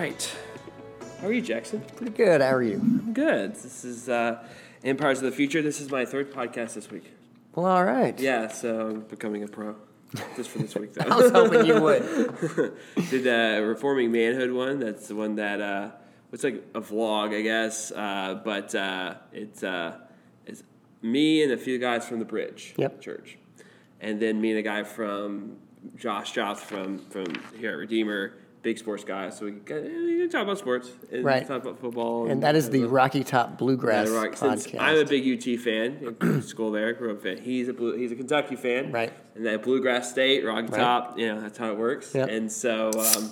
right. How are you, Jackson? Pretty good. How are you? I'm good. This is uh, Empires of the Future. This is my third podcast this week. Well, all right. Yeah, so I'm becoming a pro. Just for this week, though. I was hoping you would. Did uh, Reforming Manhood one. That's the one that uh, it's like a vlog, I guess. Uh, but uh, it's uh, it's me and a few guys from the Bridge Yep. Church, and then me and a guy from Josh Joth from from here at Redeemer, big sports guy. So we can, we can talk about sports and Right. talk about football. And that is the Rocky Top Bluegrass Yeah. Since podcast. I'm a big UT fan, school there, grew up fan. He's a blue, he's a Kentucky fan, Right. And that Bluegrass State, Rocky Right. Top, you know that's how it works. Yep. And so, um,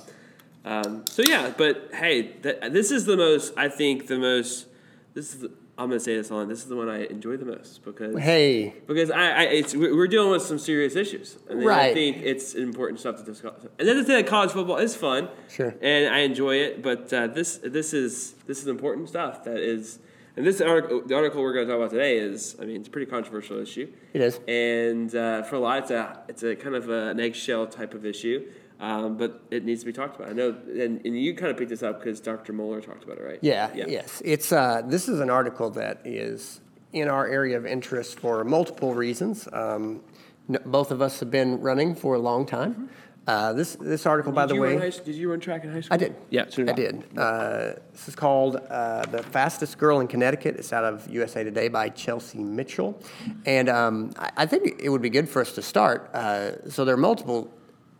um, so yeah. But hey, th- this is the most. I think the most. This is. The, I'm gonna say this on. This is the one I enjoy the most because hey, because I, I it's we're dealing with some serious issues, and I think it's important stuff to discuss. And then the thing that college football is fun, Sure. and I enjoy it. But uh, this this is this is important stuff that is, and this article the article we're going to talk about today is, I mean, it's a pretty controversial issue, it is. and uh, for a lot, it's a it's a kind of a, an eggshell type of issue. Um, but it needs to be talked about. I know, and, and you kind of picked this up because Dr. Moeller talked about it, right? Yeah, yes. It's uh, this is an article that is in our area of interest for multiple reasons. Um, n- both of us have been running for a long time. Uh, this this article, by the way, high, did you run track in high school? I did. Yeah, so I did. Uh, this is called uh, The Fastest Girl in Connecticut. It's out of USA Today by Chelsea Mitchell. And um, I, I think it would be good for us to start. Uh, so there are multiple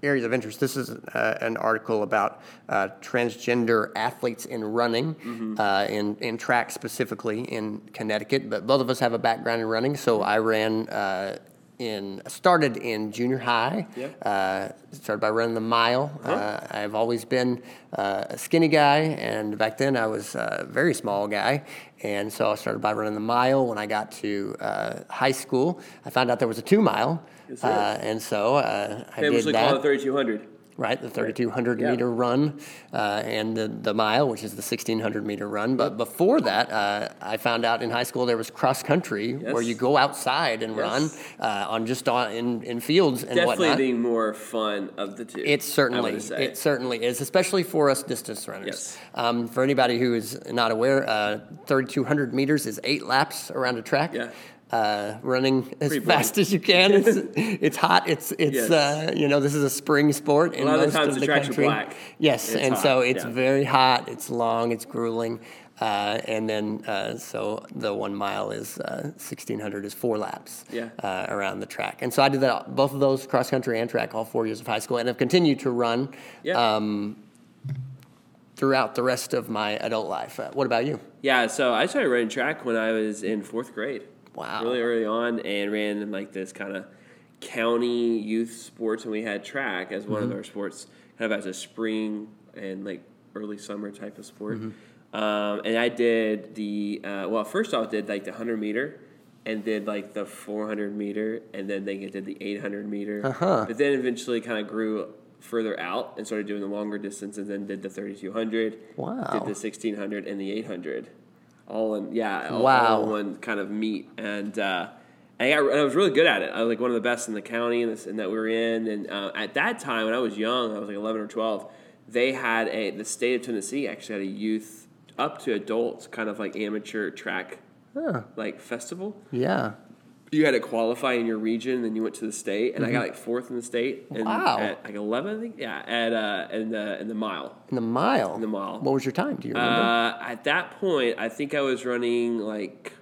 areas of interest. This is uh, an article about uh, transgender athletes in running, uh, in, in track specifically in Connecticut. But both of us have a background in running. So I ran. Uh, in started in junior high. Yeah. Uh, started by running the mile. Uh, I've always been uh, a skinny guy, and back then I was a very small guy. And so I started by running the mile. When I got to uh, high school, I found out there was a two mile. Yes, uh, and so uh, I Famously did called that. it 3200. Right, the 3,200 Yeah. meter run uh, and the, the mile, which is the 1,600 meter run. But before that, uh, I found out in high school there was cross country where you go outside and run Yes. uh, on just on in, in fields and Definitely whatnot. the more fun of the two. It certainly, it certainly is, especially for us distance runners. Yes. Um, for anybody who is not aware, uh, 3,200 meters is eight laps around a track. Yeah. Uh, running as fast as you can. It's it's hot. It's it's Yes. uh, you know this is a spring sport in lot of the most of the the tracks are country. black. Yes, It's and hot, so it's yeah. very hot. It's long. It's grueling. Uh, and then, uh, so the one mile is uh, 1600 is four laps Yeah. uh, around the track. And so I did that, both of those cross country and track all four years of high school and have continued to run Yeah. um, throughout the rest of my adult life. Uh, what about you? Yeah, so I started running track when I was in fourth grade. Wow. Really early on, and ran like this kind of county youth sports, and we had track as one Mm-hmm. of our sports, kind of as a spring and like early summer type of sport. Mm-hmm. Um, and I did the uh, well, first off, did like the hundred meter. And did like the 400 meter, and then they did the 800 meter. Uh-huh. But then eventually kind of grew further out and started doing the longer distances. And then did the 3200. Wow. Did the 1600 and the 800 all in yeah all, Wow. all in one kind of meet and uh, I, got, and I was really good at it I was like one of the best in the county and, this, and that we were in and uh, at that time when I was young I was like 11 or 12 they had a the state of Tennessee actually had a youth up to adults kind of like amateur track Huh. like festival Yeah. You had to qualify in your region, then you went to the state, and I got like fourth in the state. And Mm-hmm. Wow. At like eleven, I think. Yeah, at uh, in the in the mile. In the mile. In the mile. What was your time? Do you remember? Uh, at that point, I think I was running like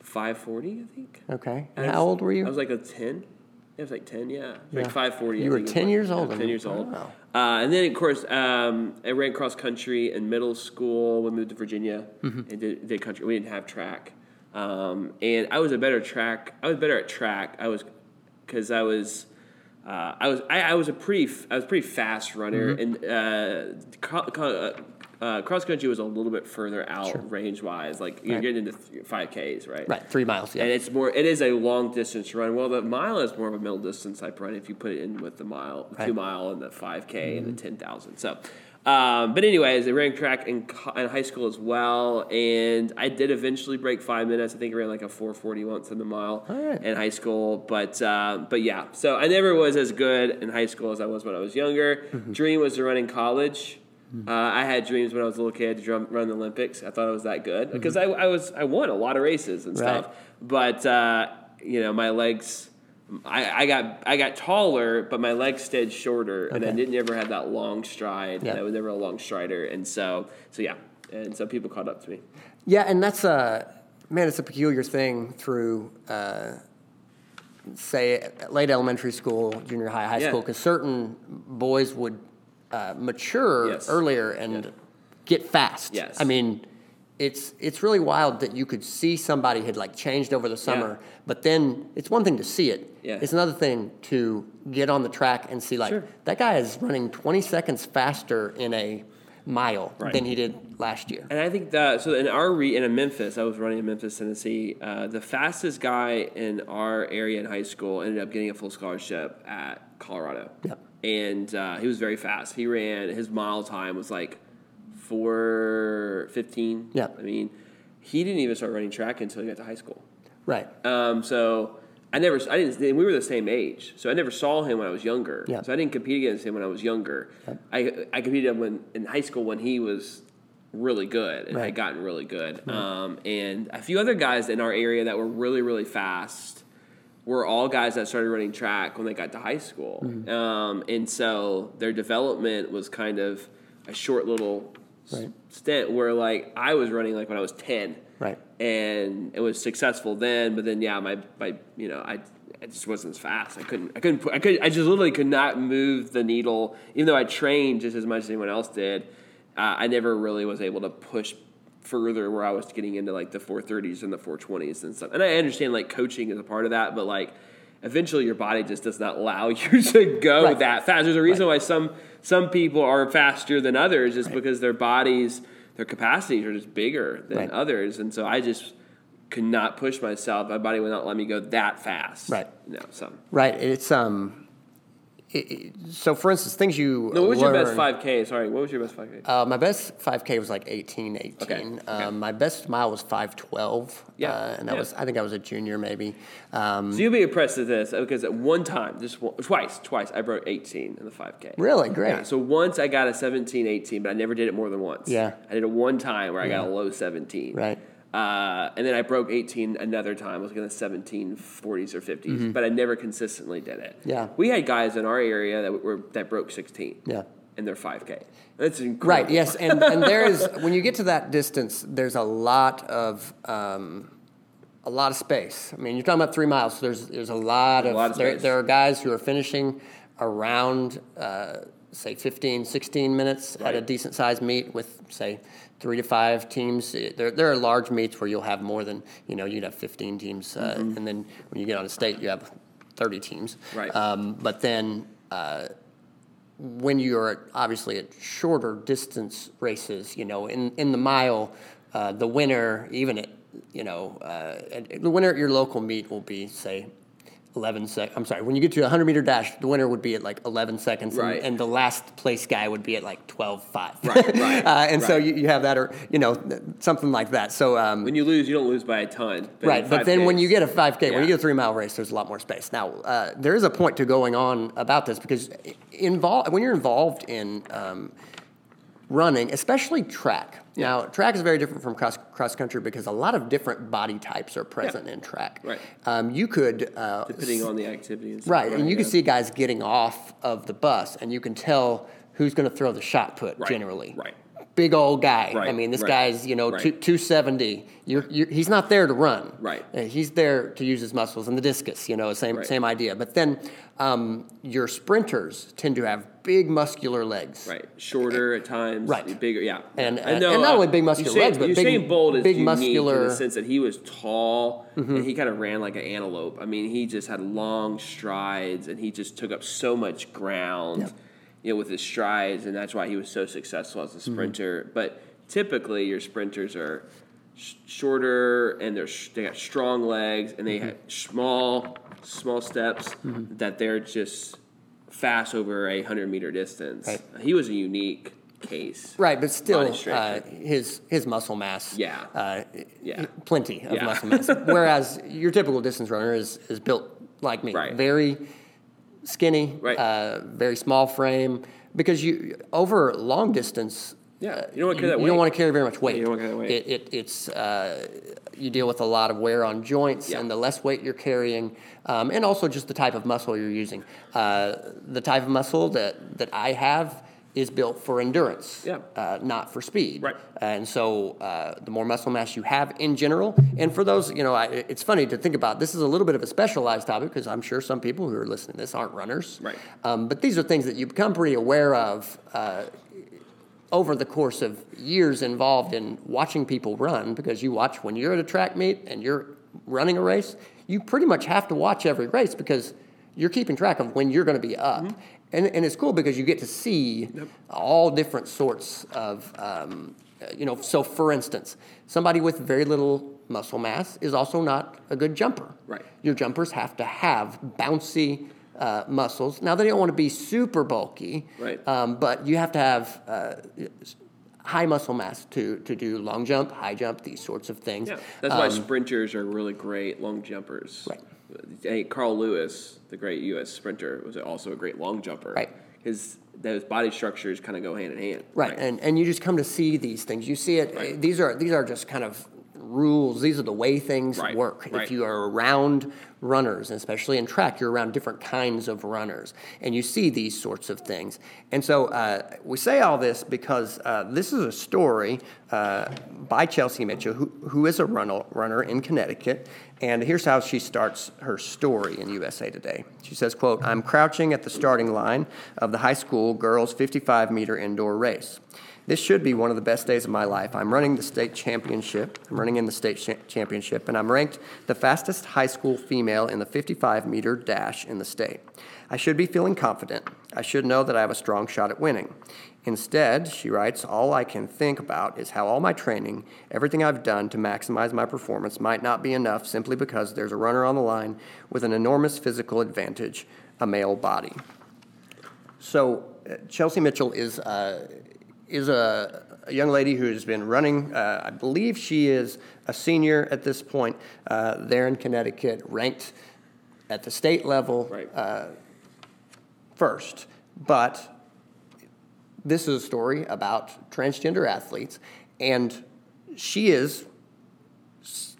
five forty. I think. okay. And how was- old were you? I was like a ten. It was like ten. Yeah, Yeah. like five forty. You were 10 years old Ten years old. wow. Uh, and then of course um, I ran cross country in middle school. We moved to Virginia Mm-hmm. and did, did country. We didn't have track, um, and I was a better track. I was better at track. I was because I was. Uh, I was I, I was a pretty I was pretty fast runner Mm-hmm. and uh, co- co- uh, uh, cross country was a little bit further out range wise. Like you're Right. getting into five Ks, right? Right, three miles. Yeah. And it's more. It is a long distance run. Well, the mile is more of a middle distance type run if you put it in with the mile, the two Mm-hmm. mile, and the five k and the ten thousand. So, um, but anyways, I ran track in, in high school as well, and I did eventually break five minutes. I think I ran like a four forty once in the mile right. in high school. But uh, but yeah, so I never was as good in high school as I was when I was younger. Mm-hmm. Dream was to run in college. Uh, I had dreams when I was a little kid to drum, run the Olympics. I thought I was that good because I, I was I won a lot of races and Mm-hmm. Right. stuff. But uh, you know my legs, I, I got I got taller, but my legs stayed shorter, and I Okay. didn't ever have that long stride. Yeah. I was never a long strider, and so so yeah, and so people caught up to me. Yeah, and that's a man. It's a peculiar thing through, uh, say, late elementary school, junior high, high Yeah. school, because certain boys would uh, mature Yes. earlier and Yeah. get fast. Yes. I mean, it's it's really wild that you could see somebody had like changed over the summer, but then it's one thing to see it. Yeah. It's another thing to get on the track and see like Sure. that guy is running 20 seconds faster in a mile Right. than he did last year. And I think that so in our re, in Memphis, I was running in Memphis, Tennessee. Uh, the fastest guy in our area in high school ended up getting a full scholarship at Colorado. Yep. And uh, he was very fast. He ran his mile time was like four fifteen. Yeah. I mean, he didn't even start running track until he got to high school. Right. Um, so I never, I didn't. We were the same age, so I never saw him when I was younger. Yeah. So I didn't compete against him when I was younger. I I competed when in high school when he was really good and Right. had gotten really good. Um, and a few other guys in our area that were really really fast were all guys that started running track when they got to high school. Mm-hmm. Um, and so their development was kind of a short little Right. stint where like I was running like when I was ten Right. and it was successful then. But then, yeah, my, my you know, I, I just wasn't as fast. I couldn't, I couldn't, put, I could, I just literally could not move the needle, even though I trained just as much as anyone else did. Uh, I never really was able to push further where I was getting into like the 430s and the 420s and stuff. And I understand like coaching is a part of that, but like eventually your body just does not allow you to go Right. that fast. There's a reason why some some people are faster than others, just because their bodies, their capacities are just bigger than Right. others, and so I just could not push myself. My body would not let me go that fast. Right. No. So. Right. It's um. It, so, for instance, things you No. What was your best five k? Sorry. What was your best five k? Uh, my best 5K was like 18, 18. Okay, okay. Um, my best mile was 512. Yeah, Uh, and that yeah. was, I think I was a junior maybe. Um, So you'll be impressed at this because at one time, just one, twice, twice, I broke 18 in the 5K. really? Great. Yeah, so once I got a 17, 18, but I never did it more than once. Yeah. I did it one time where I got a low 17. Right. Uh, and then I broke 18 another time. I was like in the 17 40s or 50s, but I never consistently did it. Mm-hmm. Yeah. We had guys in our area that were that broke 16. Yeah. In their 5K. That's incredible. Right. Yes. And, and there is, when you get to that distance, there's a lot of, um, a lot of space. I mean, you're talking about three miles. So there's there's a lot of, lot of there, space. there are guys who are finishing around uh, say 15, 16 minutes at a decent sized meet with say three to five teams. There there are large meets where you'll have more than you know you'd have 15 teams, uh, and then when you get on a state, you have 30 teams. Mm-hmm. Right. Um, but then. Uh, when you're at, obviously at shorter distance races, you know, in, in the mile, uh, the winner, even at, you know, uh, at- the winner at your local meet will be, say, 11 sec. I'm sorry, when you get to a 100 meter dash, the winner would be at like 11 seconds, and, Right. and the last place guy would be at like 12.5. Right, right, uh, and so you, you have that, or, you know, something like that. So, um, When you lose, you don't lose by a ton. But Right, but then when you get a 5K, when you get a three mile race, there's a lot more space. Now, uh, there is a point to going on about this because involved when you're involved in um, running, especially track. Now, track is very different from cross cross country because a lot of different body types are present in track. Right. Um, you could uh, depending on the activity and stuff. Right, and you can see guys getting off of the bus, and you can tell who's going to throw the shot put Right, generally. right. Big old guy. I mean, this right, guy's you know right. two, 270. You're, you're, he's not there to run. Right. Uh, he's there to use his muscles and the discus. You know, same Right. same idea. But then um, your sprinters tend to have big muscular legs. Right, shorter at times, Right. Bigger, yeah. And, uh, know, and not uh, only big muscular Usain- legs, but Usain big- Bolt is big muscular in Mm-hmm. the sense that he was tall and he kind of ran like an antelope. I mean, he just had long strides and he just took up so much ground. Yep. You know, with his strides, and that's why he was so successful as a Mm-hmm. sprinter. But typically, your sprinters are sh- shorter and they're sh- they got strong legs and they Mm-hmm. have small small steps that they're just fast over a hundred meter distance. Right. He was a unique case. Right, but still, uh, his his muscle mass, Yeah. uh, Yeah. plenty of Yeah. muscle mass. Whereas your typical distance runner is is built like me, Right. very skinny, Right. uh, very small frame. Because you over long distance, Yeah, uh, you don't wanna carry that you don't want to carry very much weight. you don't wanna carry that weight. It, it, it's uh, you deal with a lot of wear on joints, Yeah. and the less weight you're carrying, um, and also just the type of muscle you're using. Uh, the type of muscle that that I have is built for endurance, Yeah. uh, not for speed. Right. And so uh, the more muscle mass you have in general, and for those, you know, I, it's funny to think about. This is a little bit of a specialized topic because I'm sure some people who are listening to this aren't runners. Right. Um, but these are things that you become pretty aware of. Uh, over the course of years involved in watching people run, because you watch when you're at a track meet and you're running a race, you pretty much have to watch every race because you're keeping track of when you're going to be up. And, and it's cool because you get to see all different sorts of, um, uh, you know, so for instance, somebody with very little muscle mass is also not a good jumper. Right. Your jumpers have to have bouncy uh, muscles. Now, they don't want to be super bulky, Right. um, but you have to have uh, high muscle mass to, to do long jump, high jump, these sorts of things. Yeah, that's why sprinters are really great long jumpers. Um, Right. Hey, Carl Lewis, the great U.S. sprinter, was also a great long jumper. Right. His those body structures kind of go hand in hand. Right, and and you just come to see these things. You see it. Right. These are these are just kind of rules. These are the way things Right, work. right. If you are around runners, especially in track, you're around different kinds of runners, and you see these sorts of things. And so uh, we say all this because uh, this is a story uh, by Chelsea Mitchell, who, who is a runner, runner in Connecticut. And here's how she starts her story in USA Today. She says, quote, I'm crouching at the starting line of the high school girls 55 meter indoor race. This should be one of the best days of my life. I'm running the state championship. I'm running in the state cha- championship, and I'm ranked the fastest high school female in the 55 meter dash in the state. I should be feeling confident. I should know that I have a strong shot at winning. Instead, she writes, all I can think about is how all my training, everything I've done to maximize my performance, might not be enough simply because there's a runner on the line with an enormous physical advantage, a male body. So uh, Chelsea Mitchell is uh, is a, a young lady who has been running. Uh, I believe she is a senior at this point uh, there in Connecticut, ranked at the state level Right. uh, first. But this is a story about transgender athletes, and she is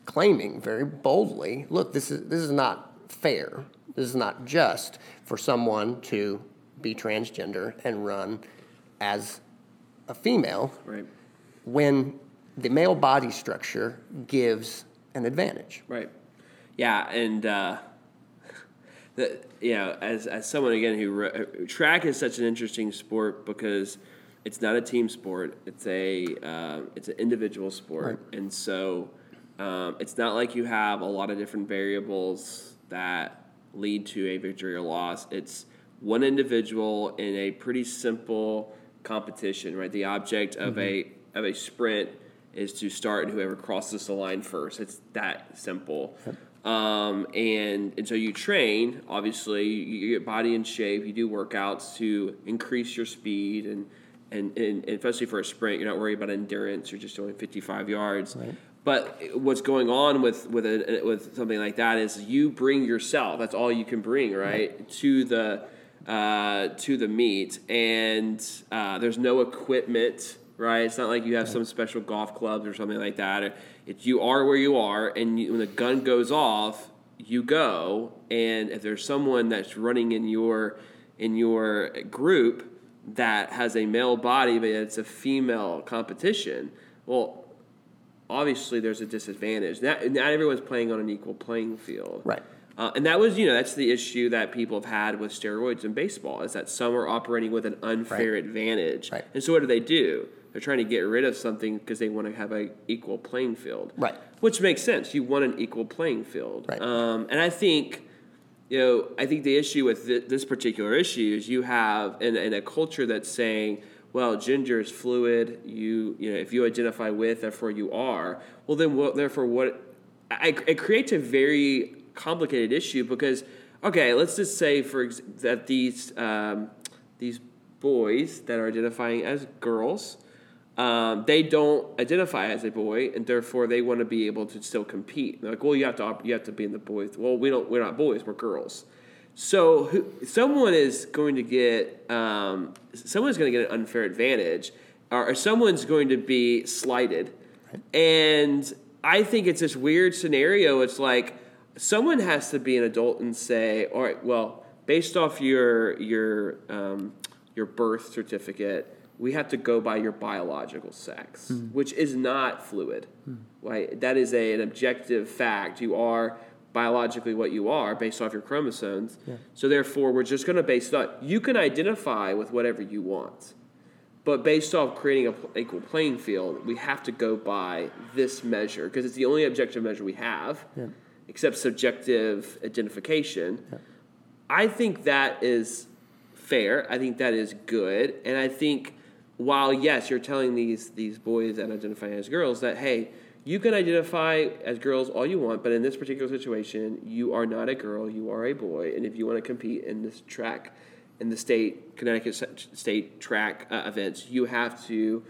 claiming very boldly, "Look, this is this is not fair. This is not just for someone to be transgender and run as a female Right. when the male body structure gives an advantage." Right. Yeah, and uh, the you know, as as someone again who track is such an interesting sport because it's not a team sport. It's a uh, it's an individual sport, and so um, it's not like you have a lot of different variables that lead to a victory or loss. It's one individual in a pretty simple competition, right? The object of a of a sprint is to start and whoever crosses the line first. It's that simple. Um, and and so you train. Obviously, you, get body in shape. You do workouts to increase your speed and. And, and, especially for a sprint, you're not worried about endurance. You're just doing 55 yards. But what's going on with with a, with something like that is you bring yourself. That's all you can bring, right, to the uh, to the meet, and uh, there's no equipment, right? It's not like you have some special golf clubs or something like that. It's you are where you are, and you, when the gun goes off, you go. And if there's someone that's running in your in your group that has a male body but it's a female competition, well, obviously there's a disadvantage. Not, not everyone's playing on an equal playing field. Right. Uh, and that was, you know, that's the issue that people have had with steroids in baseball is that some are operating with an unfair Right. advantage. Right. And so what do they do? They're trying to get rid of something because they want to have an equal playing field. Right. Which makes sense. You want an equal playing field. Right. Um, and I think, you know, I think the issue with th- this particular issue is you have in, in a culture that's saying, well, gender is fluid. You, you know, if you identify with, therefore you are. Well, then, what, therefore, what? I, it creates a very complicated issue because, okay, let's just say for ex- that these um, these boys that are identifying as girls, um, they don't identify as a boy, and therefore they want to be able to still compete. They're like, well, you have to you have to be in the boys. Well, we don't. We're not boys. We're girls. So who, someone is going to get um, someone's going to get an unfair advantage, or, or someone's going to be slighted, and I think it's this weird scenario. It's like someone has to be an adult and say, all right, well, based off your your um, your birth certificate, we have to go by your biological sex, hmm. which is not fluid. Hmm. Right? That is a, an objective fact. You are biologically what you are based off your chromosomes. So therefore, we're just going to base that. you can identify with whatever you want. But based off creating an equal playing field, we have to go by this measure because it's the only objective measure we have, except subjective identification. I think that is fair. I think that is good, and I think while yes, you're telling these these boys that identify as girls that hey, you can identify as girls all you want, but in this particular situation, you are not a girl, you are a boy, and if you want to compete in this track, in the state Connecticut state track uh, events, you have to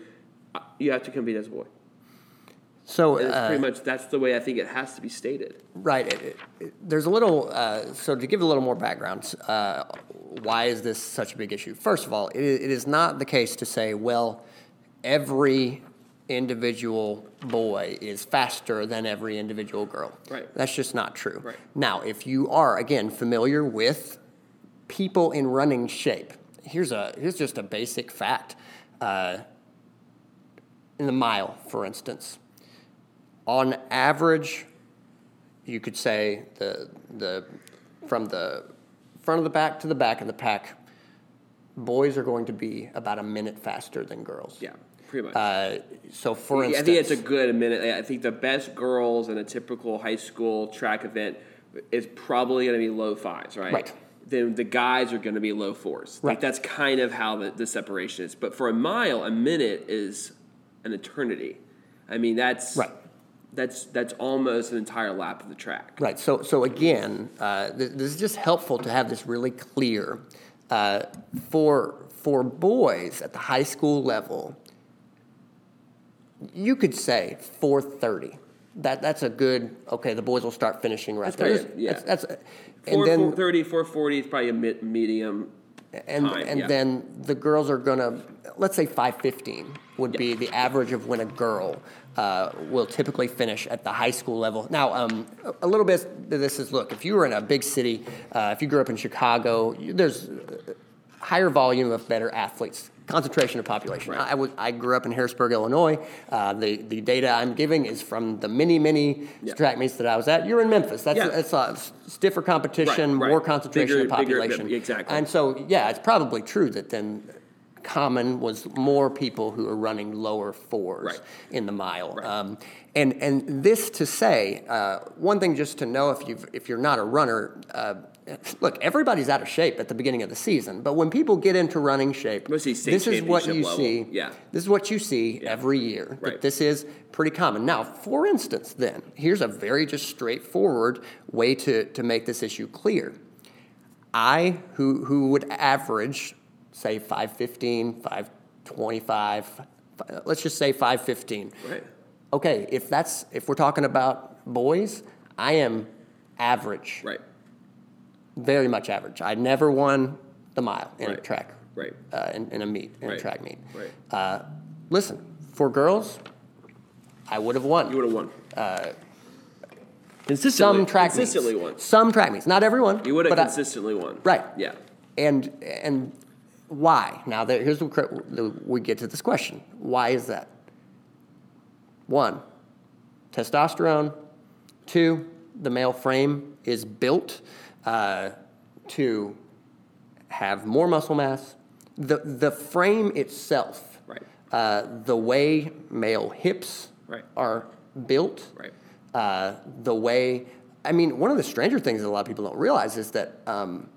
uh, you have to compete as a boy. So And it's uh, pretty much that's the way I think it has to be stated. Right. It- it- there's a little, uh, so to give a little more background, uh, why is this such a big issue? First of all, it, it is not the case to say, well, every individual boy is faster than every individual girl. Right. That's just not true. Right. Now, if you are, again, familiar with people in running shape, here's, a, here's just a basic fact. Uh, in the mile, for instance, on average, you could say the the from the front of the back to the back of the pack, boys are going to be about a minute faster than girls. Yeah, pretty much. Uh, so, for instance, I think it's a good minute. I think the best girls in a typical high school track event is probably going to be low fives, right? Right. Then the guys are going to be low fours. Like Right. that's kind of how the, the separation is. But for a mile, a minute is an eternity. I mean, that's Right. That's that's almost an entire lap of the track. Right. So, so again, uh, th- this is just helpful to have this really clear. Uh, for for boys at the high school level, you could say 4:30. That that's a good. Okay, the boys will start finishing right That's there. probably- yeah. That's, that's Four, and then 430, 440 is probably a mid, medium. and time, and yeah. then the girls are gonna let's say 515 would be the average of when a girl uh, will typically finish at the high school level now um, a- a little bit of this is look if you were in a big city uh, if you grew up in chicago you- there's higher volume of better athletes concentration of population I, was, I grew up in harrisburg illinois uh, the, the data i'm giving is from the many many Yeah. track meets that i was at you're in memphis that's, Yeah. that's a stiffer competition Right, right. more concentration Bigger- of bigger- population exactly. and so, yeah, it's probably true that then common was more people who are running lower fours Right. in the mile. Right. Um, and and this to say, uh, one thing just to know if you if you're not a runner. Uh, Look, everybody's out of shape at the beginning of the season, but when people get into running shape, this is what you level. see. Yeah. This is what you see every year. that This is pretty common. Now, for instance, then here's a very just straightforward way to to make this issue clear. I, who, who would average, say, 515, 525, let's just say 515. Right. Okay, if that's, if we're talking about boys, I am average, Right. very much average. I never won the mile in a track, Right. uh, in, in a meet, in Right. a track meet. Right. Uh, listen, for girls, I would have won. You would have won. Uh, consistently. some track consistently meets. won. Some track meets, not everyone. You would have but I- consistently won. Right. Yeah. And and why? Now there, here's the, the we get to this question. Why is that? One, testosterone. Two, the male frame is built uh, to have more muscle mass. The the frame itself, Right. uh, the way male hips Right. are built, Right. uh, the way I mean, one of the stranger things that a lot of people don't realize is that um,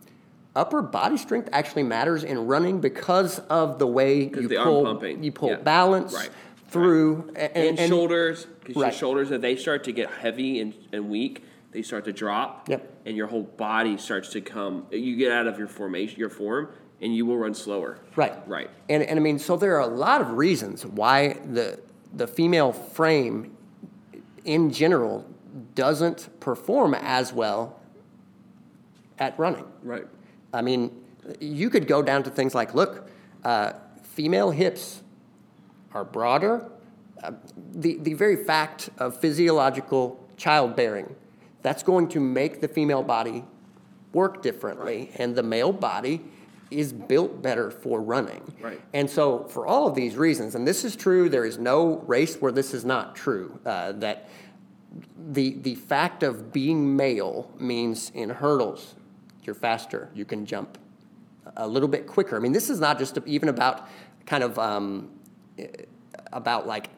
upper body strength actually matters in running because of the way you the pull pumping. you pull Yeah. balance Right. through a- and, shoulders because your shoulders if they start to get heavy and, and weak they start to drop Yep. and your whole body starts to come you get out of your formation your form and you will run slower Right. right And, and I mean, so there are a lot of reasons why the, the female frame in general doesn't perform as well at running. right I mean, you could go down to things like look, uh, female hips are broader. Uh, the, the very fact of physiological childbearing, that's going to make the female body work differently, and the male body is built better for running. Right. And so, for all of these reasons, and this is true, there is no race where this is not true, uh, that the, the fact of being male means in hurdles, you're faster, you can jump a little bit quicker. I mean, this is not just even about kind of um, eh, about like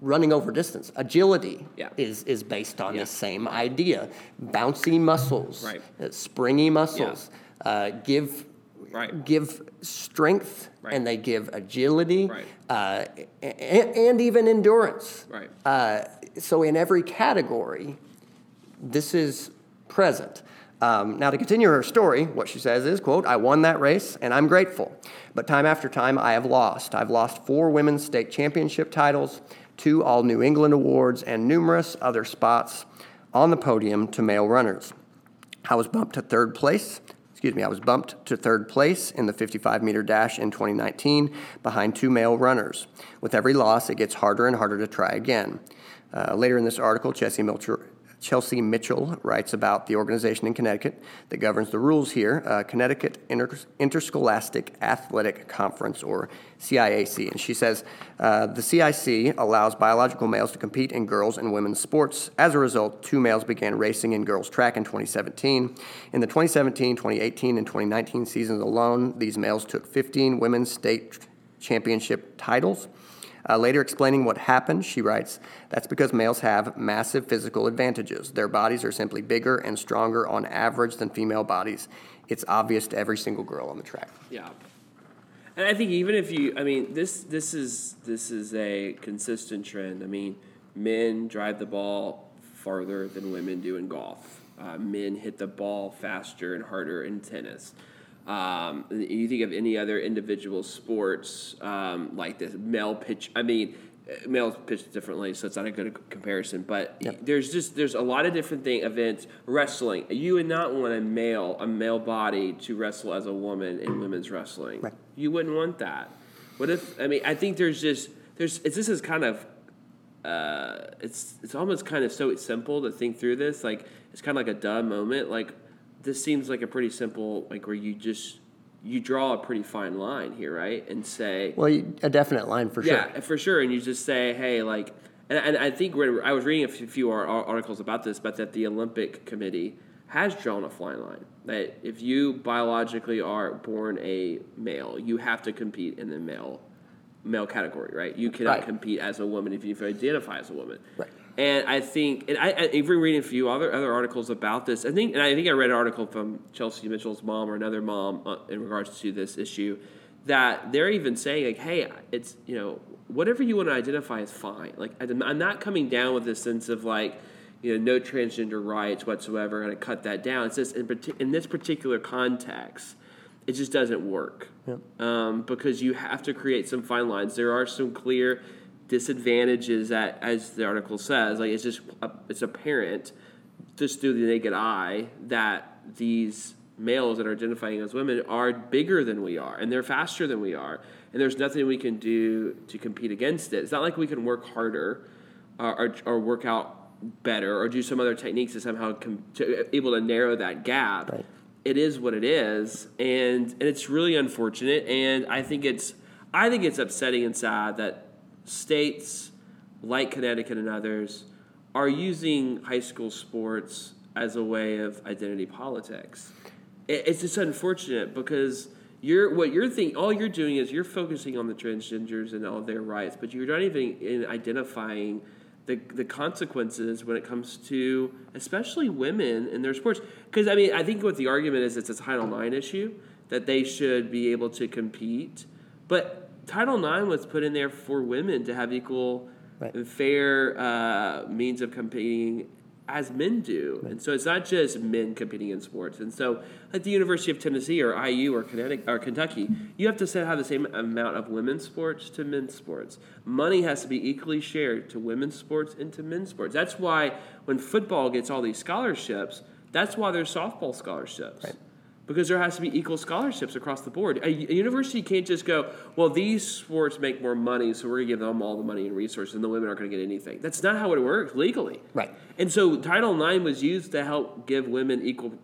running over distance. Agility Yeah. is, is based on Yeah. the same idea. Bouncy muscles, Right. uh, springy muscles, uh, give Right. give strength Right. and they give agility Right. uh, and, and even endurance. Right. Uh, so in every category, this is present. Um, now, to continue her story, what she says is, quote, I won that race and I'm grateful. But time after time, I have lost. I've lost four women's state championship titles, two All New England awards, and numerous other spots on the podium to male runners. I was bumped to third place. Excuse me, I was bumped to third place in the 55 meter dash in 2019 behind two male runners. With every loss, it gets harder and harder to try again. Uh, later in this article, Chelsea Mitchell, Chelsea Mitchell writes about the organization in Connecticut that governs the rules here uh, Connecticut Inter- Interscholastic Athletic Conference, or CIAC. And she says uh, the CIC allows biological males to compete in girls and women's sports. As a result, two males began racing in girls' track in 2017. In the 2017, 2018, and 2019 seasons alone, these males took 15 women's state championship titles. Uh, later explaining what happened, she writes, That's because males have massive physical advantages. Their bodies are simply bigger and stronger on average than female bodies. It's obvious to every single girl on the track. Yeah. And I think even if you, I mean, this this is this is a consistent trend. I mean, men drive the ball farther than women do in golf. Uh, men hit the ball faster and harder in tennis. Um, you think of any other individual sports um, like this male pitch. I mean, uh, males pitch differently, so it's not a good comparison. But Yep. there's just there's a lot of different thing events. Wrestling, you would not want a male a male body to wrestle as a woman in women's wrestling. Right. You wouldn't want that. What if? I mean, I think there's just there's it's, this is kind of uh, it's it's almost kind of so simple to think through this. Like it's kind of like a dumb moment. Like this seems like a pretty simple like where you just you draw a pretty fine line here, right? And say Well, you- a definite line for sure. yeah, for sure. And you just say, hey, like, and, and I think when I was reading a few, few ar- ar- articles about this, but that the Olympic Committee has drawn a fine line that if you biologically are born a male, you have to compete in the male male category, right? You cannot Right. compete as a woman if you identify as a woman. Right. And I think, and I, I even reading a few other other articles about this. I think, and I think I read an article from Chelsea Mitchell's mom or another mom uh, in regards to this issue, that they're even saying like, hey, it's you know whatever you want to identify is fine. Like I'm not coming down with this sense of like. You know, no transgender rights whatsoever. Going to cut that down. It's just in, in this particular context, it just doesn't work um, because you have to create some fine lines. There are some clear disadvantages that, as the article says, like it's just it's apparent just through the naked eye that these males that are identifying as women are bigger than we are and they're faster than we are and there's nothing we can do to compete against it it's not like we can work harder uh, or, or work out better or do some other techniques to somehow com- to, able to narrow that gap Right. it is what it is and and it's really unfortunate and i think it's i think it's upsetting and sad that states like connecticut and others are using high school sports as a way of identity politics it's just unfortunate because you're what you're thinking all you're doing is you're focusing on the transgenders and all their rights but you're not even in identifying the, the consequences when it comes to especially women in their sports. Because I mean, I think what the argument is, it's a Title IX issue that they should be able to compete, but Title IX was put in there for women to have equal Right. and fair uh, means of competing as men do. And so it's not just men competing in sports. And so at the University of Tennessee or IU or Connecticut or Kentucky, you have to have the same amount of women's sports to men's sports. Money has to be equally shared to women's sports and to men's sports. That's why when football gets all these scholarships, that's why there's softball scholarships. Right. Because there has to be equal scholarships across the board. A, a university can't just go, well, these sports make more money, so we're going to give them all the money and resources, and the women aren't going to get anything. That's not how it works legally. Right. And so Title IX was used to help give women equal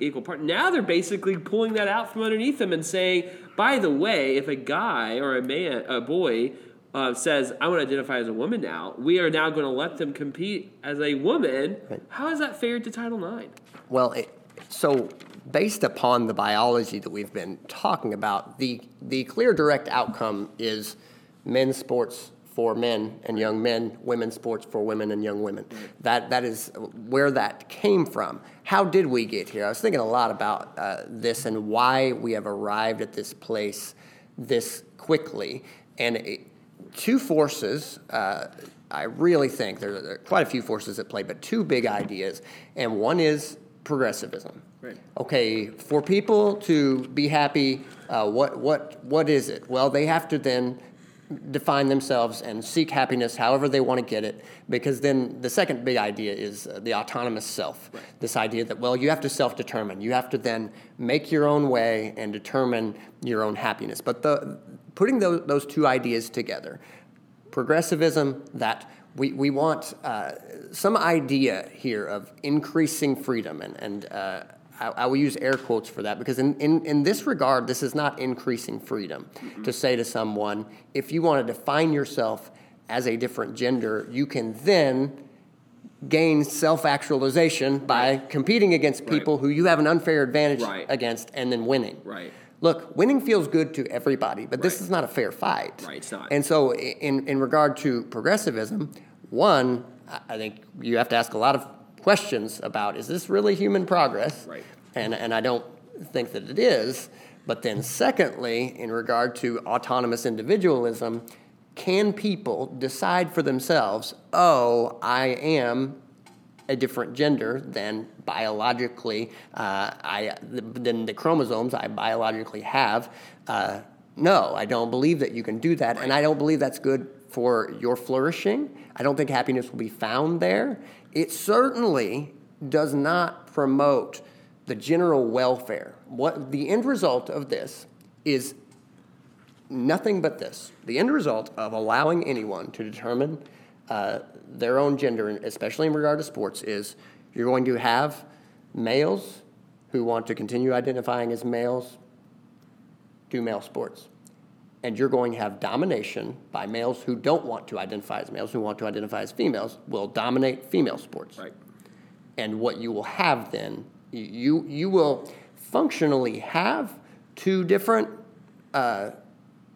equal part. Now they're basically pulling that out from underneath them and saying, by the way, if a guy or a man, a boy, uh, says, I want to identify as a woman now, we are now going to let them compete as a woman. Right. How is that fair to Title IX? Well, it, so based upon the biology that we've been talking about, the, the clear direct outcome is men's sports for men and young men, women's sports for women and young women. That, that is where that came from. How did we get here? I was thinking a lot about uh, this and why we have arrived at this place this quickly. And it, two forces, uh, I really think there, there are quite a few forces at play, but two big ideas. And one is progressivism. Right. Okay, for people to be happy, uh, what, what, what is it? Well, they have to then define themselves and seek happiness however they want to get it because then the second big idea is uh, the autonomous self this idea that well you have to self-determine you have to then make your own way and determine your own happiness but the putting those, those two ideas together progressivism that we, we want uh, some idea here of increasing freedom and, and uh, I, I will use air quotes for that because in, in, in this regard this is not increasing freedom to say to someone if you want to define yourself as a different gender you can then gain self-actualization by competing against people who you have an unfair advantage Right. against and then winning Right. Look, winning feels good to everybody, but this is not a fair fight. Right, it's not. And so, in, in regard to progressivism, one, I think you have to ask a lot of questions about is this really human progress? Right. And, and I don't think that it is. But then, secondly, in regard to autonomous individualism, can people decide for themselves, oh, I am a different gender than biologically uh, I than the chromosomes I biologically have. Uh, no, I don't believe that you can do that, and I don't believe that's good for your flourishing. I don't think happiness will be found there. It certainly does not promote the general welfare. What the end result of this is nothing but this. The end result of allowing anyone to determine uh, their own gender, especially in regard to sports, is you're going to have males who want to continue identifying as males do male sports. And you're going to have domination by males who don't want to identify as males, who want to identify as females, will dominate female sports. Right. And what you will have then, you, you will functionally have two different uh,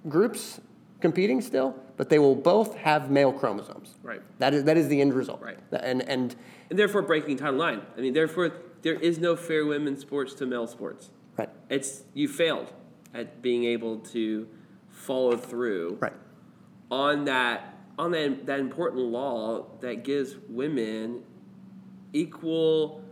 groups competing still, but they will both have male chromosomes. Right. That is, that is the end result. Right. And, and And therefore breaking Title IX. I mean, therefore, there is no fair women's sports to male sports. right, It's you failed at being able to follow through right, on that on that, that important law that gives women equal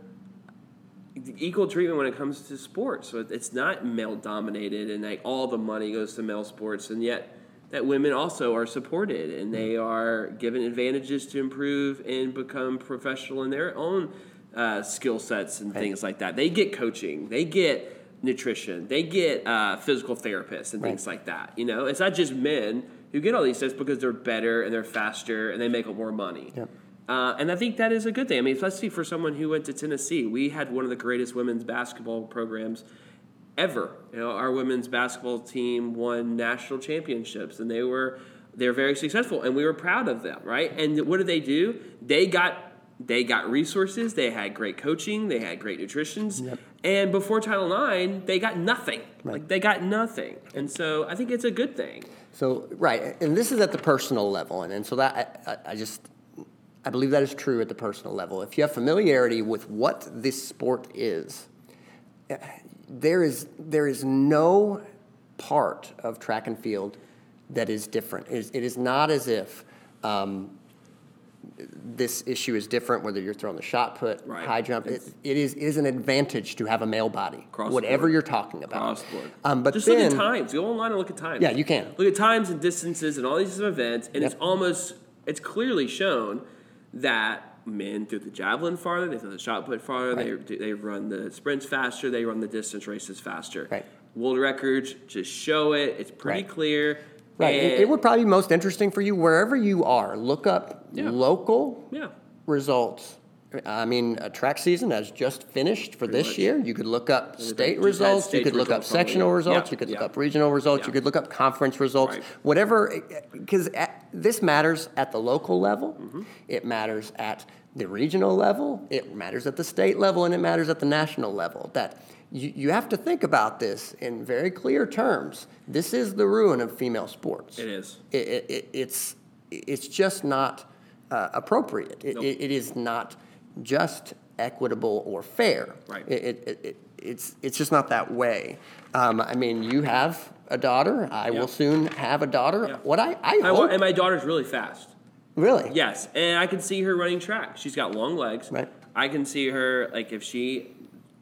equal treatment when it comes to sports. So it's not male dominated and like all the money goes to male sports and yet that women also are supported and they are given advantages to improve and become professional in their own uh, skill sets and things like that. They get coaching, they get nutrition, they get uh, physical therapists and things like that. You know, it's not just men who get all these things because they're better and they're faster and they make more money. Yep. Uh, and I think that is a good thing. I mean, especially for someone who went to Tennessee, we had one of the greatest women's basketball programs ever. You know, our women's basketball team won national championships, and they were they were very successful, and we were proud of them, right? And what did they do? They got they got resources. They had great coaching. They had great nutritions. And before Title IX, they got nothing. Like they got nothing. And so I think it's a good thing. So right, and this is at the personal level, and, and so that I, I- I just I believe that is true at the personal level. If you have familiarity with what this sport is, there is there is no part of track and field that is different. It is, it is not as if um, this issue is different whether you're throwing the shot put, Right. high jump. It, it is it is an advantage to have a male body, Across the whatever board. you're talking about. Across the board. Um, but just then, look at times. Go online and look at times. Yeah, you can. Look at times and distances and all these different events, and it's almost it's clearly shown that men threw the javelin farther, they throw the shot put farther, Right. they they run the sprints faster, they run the distance races faster. Right. World records just show it. It's pretty Right. clear. Right. It, And- it would probably be most interesting for you wherever you are. Look up Yeah. local Yeah. results. I mean, a track season has just finished for this much. year. You could look up state results. state you could look up results probably. sectional results. Yeah, You could look up regional results. You could look up conference results. Right. Whatever, because this matters at the local level. Mm-hmm. It matters at the regional level. It matters at the state level, and it matters at the national level. That you, you have to think about this in very clear terms. This is the ruin of female sports. It is. It, it, it, it's it's just not uh, appropriate. It, Nope. it, is not just equitable or fair. Right. It, it, it, it- it's it's just not that way. Um, I mean, you have a daughter. I Yeah. will soon have a daughter. Yeah. What I I hope and my daughter's really fast. really Yes, and I can see her running track. She's got long legs. Right. I can see her like if she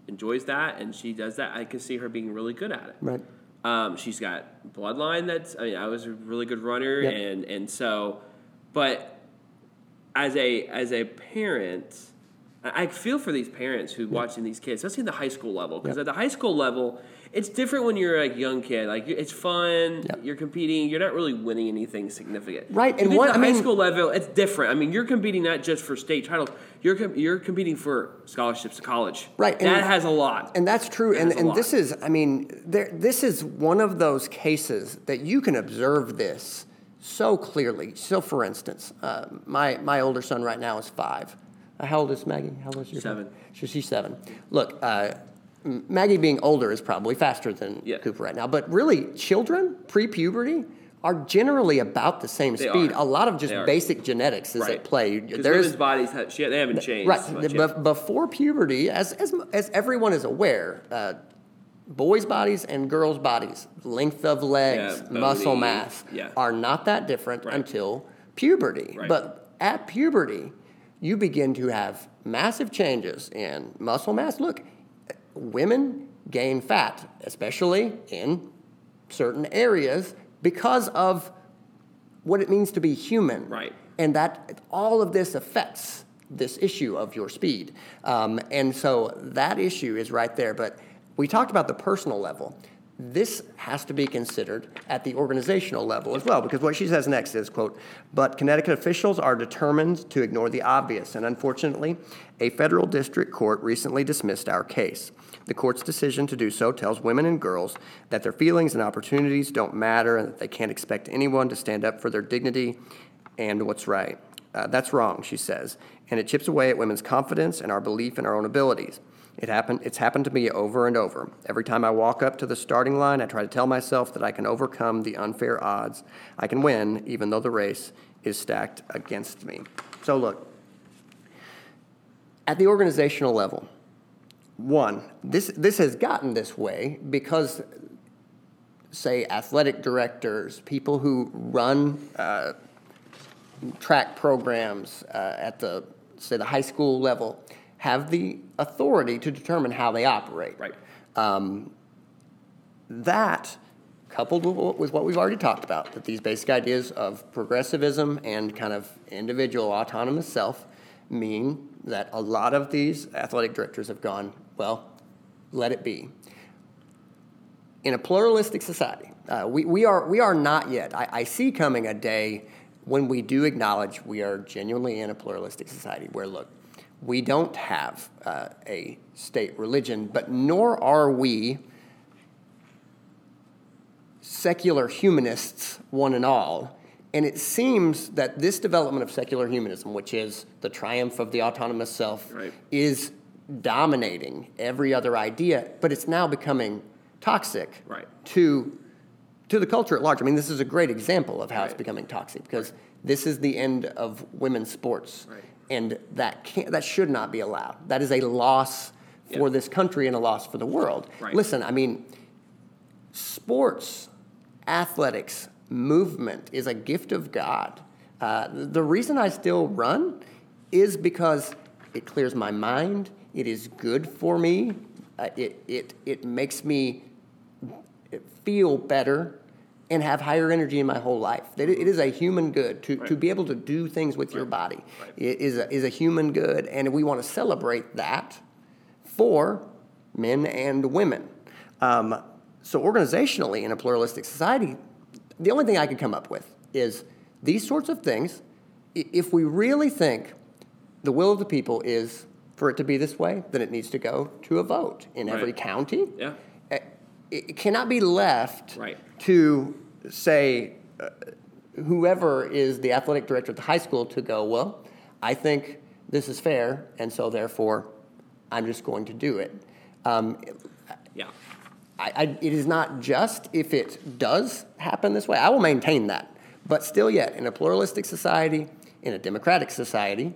enjoys that and she does that, I can see her being really good at it. right. Um, she's got bloodline. That's I mean, I was a really good runner, Yep. and and so, but as a as a parent, I feel for these parents who watching these kids, especially at the high school level, because Yep. at the high school level, it's different when you're a young kid. Like it's fun, Yep. you're competing, you're not really winning anything significant. Right, and what- I high mean- school level, it's different. I mean, you're competing not just for state titles, you're com- you're competing for scholarships to college. Right, and- that has a lot. And that's true. And, and this is, I mean, there, this is one of those cases that you can observe this so clearly. So, for instance, uh, my, my older son right now is five. Uh, how old is Maggie? How old is your? Seven. She's, she's seven. Look, uh, Maggie being older is probably faster than Yeah. Cooper right now. But really, children pre puberty are generally about the same They speed. are. A lot of just basic genetics is at play. There's- women's bodies, have, they haven't changed. Right. bef- before puberty, as, as, as everyone is aware, uh, boys' bodies and girls' bodies, length of legs, Yeah, muscle mass, yeah. are not that different Right. until puberty. Right. But at puberty, you begin to have massive changes in muscle mass. Look, women gain fat, especially in certain areas, because of what it means to be human. Right. And that all of this affects this issue of your speed. Um, and so that issue is right there. But we talked about the personal level. This has to be considered at the organizational level as well, because what she says next is, quote, but Connecticut officials are determined to ignore the obvious, and unfortunately, a federal district court recently dismissed our case. The court's decision to do so tells women and girls that their feelings and opportunities don't matter and that they can't expect anyone to stand up for their dignity and what's right. Uh, that's wrong, she says, and it chips away at women's confidence and our belief in our own abilities. It happened, it's happened to me over and over. Every time I walk up to the starting line, I try to tell myself that I can overcome the unfair odds. I can win, even though the race is stacked against me. So, look, at the organizational level, one, this, this has gotten this way because, say, athletic directors, people who run uh, track programs uh, at the, say, the high school level, have the authority to determine how they operate. Right. Um, that, coupled with what- we've already talked about, that these basic ideas of progressivism and kind of individual autonomous self mean that a lot of these athletic directors have gone, well, let it be. In a pluralistic society, uh, we, we, are, we are not yet. I, I see coming a day when we do acknowledge we are genuinely in a pluralistic society where, look, we don't have uh, a state religion, but nor are we secular humanists, one and all. And it seems that this development of secular humanism, which is the triumph of the autonomous self, Right. is dominating every other idea, but it's now becoming toxic Right. to, to the culture at large. I mean, this is a great example of how it's becoming toxic because this is the end of women's sports. And that can't, that should not be allowed. That is a loss for Yeah. this country and a loss for the world. Right. Listen, I mean, sports, athletics, movement is a gift of God. Uh, the reason I still run is because it clears my mind. It is good for me. Uh, it, it, it makes me feel better and have higher energy in my whole life. It, it is a human good to, to be able to do things with your body. Right. It is a, is a human good, and we want to celebrate that for men and women. Um, so, organizationally, in a pluralistic society, the only thing I could come up with is these sorts of things. If we really think the will of the people is for it to be this way, then it needs to go to a vote in every county. Yeah. It cannot be left Right. to say uh, whoever is the athletic director at the high school to go, well, I think this is fair, and so therefore I'm just going to do it. Um, Yeah. I, I, it is not just if it does happen this way. I will maintain that. But still, yet, in a pluralistic society, in a democratic society,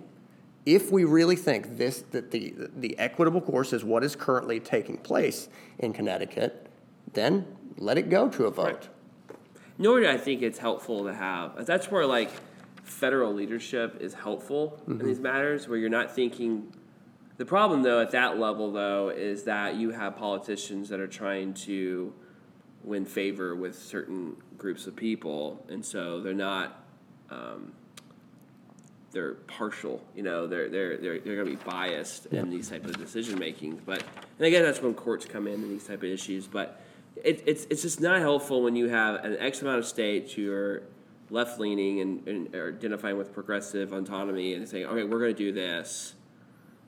if we really think this that the the equitable course is what is currently taking place in Connecticut, then let it go to a vote. Right. Nor do I think it's helpful to have. That's where like federal leadership is helpful in these matters, where you're not thinking. The problem, though, at that level, though, is that you have politicians that are trying to win favor with certain groups of people, and so they're not. Um, they're partial, you know. They're they're they're, they're going to be biased in these type of decision making. But and again, that's when courts come in and these type of issues. But it, it's it's just not helpful when you have an X amount of states who are left leaning and, and are identifying with progressive autonomy and saying, okay, we're going to do this.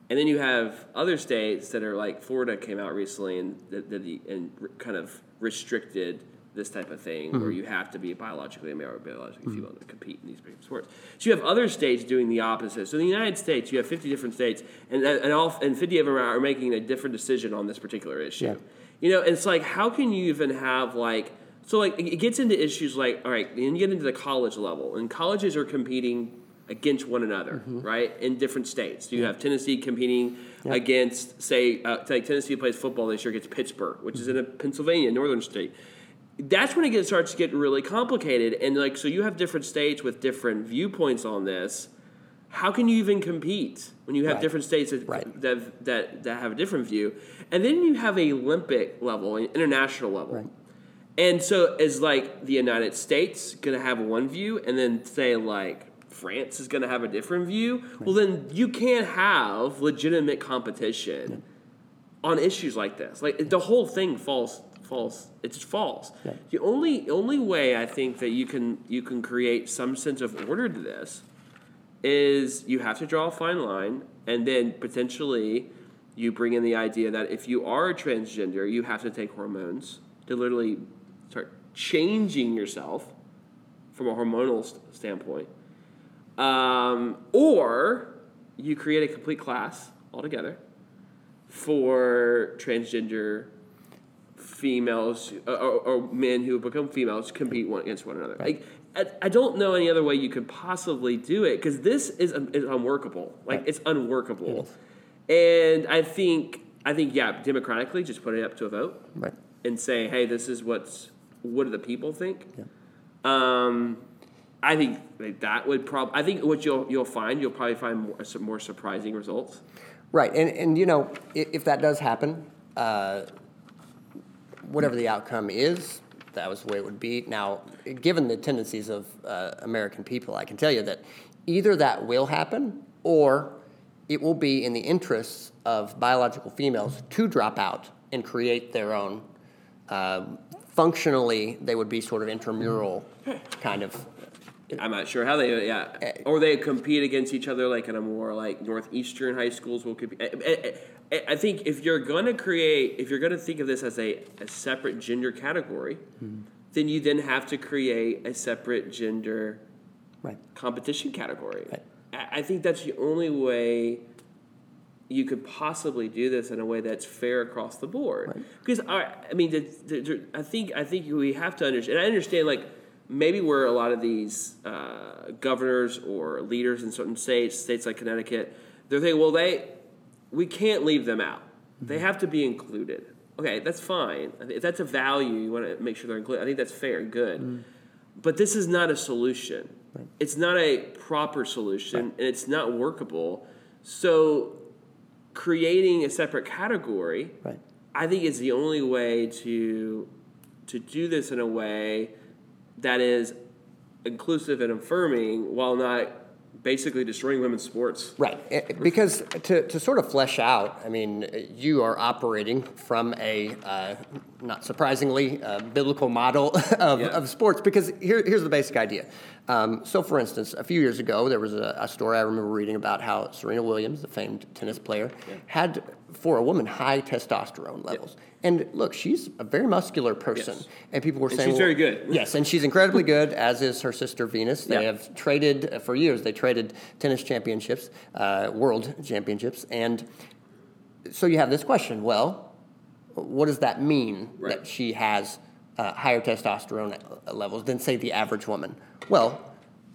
And then you have other states that are like Florida came out recently and that, that the, and kind of restricted this type of thing where mm-hmm. you have to be biologically male or biologically mm-hmm. female to compete in these big sports. So you have other states doing the opposite. So in the United States, you have 50 different states, and and all and 50 of them are making a different decision on this particular issue. Yeah. You know, it's like how can you even have like so like it gets into issues like all right, then you get into the college level, and colleges are competing against one another, right? In different states, you have Tennessee competing against, say, uh, like Tennessee plays football this year against Pittsburgh, which is in a Pennsylvania, northern state. That's when it gets, starts to get really complicated, and like so, you have different states with different viewpoints on this. How can you even compete when you have Right. different states that, Right. that, that that have a different view, and then you have a Olympic level, an international level. Right. And so is like the United States going to have one view, and then say like France is going to have a different view? Well, then you can't have legitimate competition on issues like this. Like the whole thing falls falls. It's false. Yeah. The only only way I think that you can you can create some sense of order to this is you have to draw a fine line, and then potentially you bring in the idea that if you are a transgender, you have to take hormones to literally start changing yourself from a hormonal st- standpoint. Um, or you create a complete class altogether for transgender females uh, or, or men who become females compete one against one another. Like, I, I don't know any other way you could possibly do it because this is, is unworkable. Like Right. it's unworkable, and I think I think yeah, democratically, just put it up to a vote Right. and say, hey, this is what's what do the people think. Yeah. Um, I think that would probably. I think what you'll you'll find you'll probably find more, some more surprising results. Right, and and you know, if, if that does happen, uh, whatever the outcome is, that was the way it would be. Now, given the tendencies of uh, American people, I can tell you that either that will happen, or it will be in the interests of biological females to drop out and create their own. Um functionally, they would be sort of intramural kind of. I'm not sure how they, yeah, eh. or they compete against each other like in a more like northeastern high schools will compete. I, I- I, I think if you're gonna create, if you're gonna think of this as a, a separate gender category, mm-hmm. then you then have to create a separate gender Right. competition category. Right. I I think that's the only way you could possibly do this in a way that's fair across the board. Because I, I mean, the, the- I think I think we have to understand. And I understand like maybe where a lot of these uh, governors or leaders in certain states, states like Connecticut, they're thinking, well, they we can't leave them out. They have to be included. Okay, that's fine. If that's a value, you want to make sure they're included. I think that's fair and good. But this is not a solution. It's not a proper solution, and it's not workable. So, creating a separate category, Right. I think, is the only way to to do this in a way that is inclusive and affirming, while not basically destroying women's sports. Right, Eh, because to, to sort of flesh out, I mean, you are operating from a, uh, not surprisingly, uh, biblical model of, Yeah. of sports. Because here, here's the basic idea. Um, so, for instance, a few years ago, there was a, a story I remember reading about how Serena Williams, the famed tennis player, had, for a woman, high testosterone levels. And look, she's a very muscular person, Yes. and people were And saying, she's very good. Yes, and she's incredibly good, as is her sister Venus. They Yeah. have traded uh, for years. They traded tennis championships, uh, world championships, and so you have this question. Well, what does that mean Right. that she has uh, higher testosterone uh, levels than say the average woman? Well,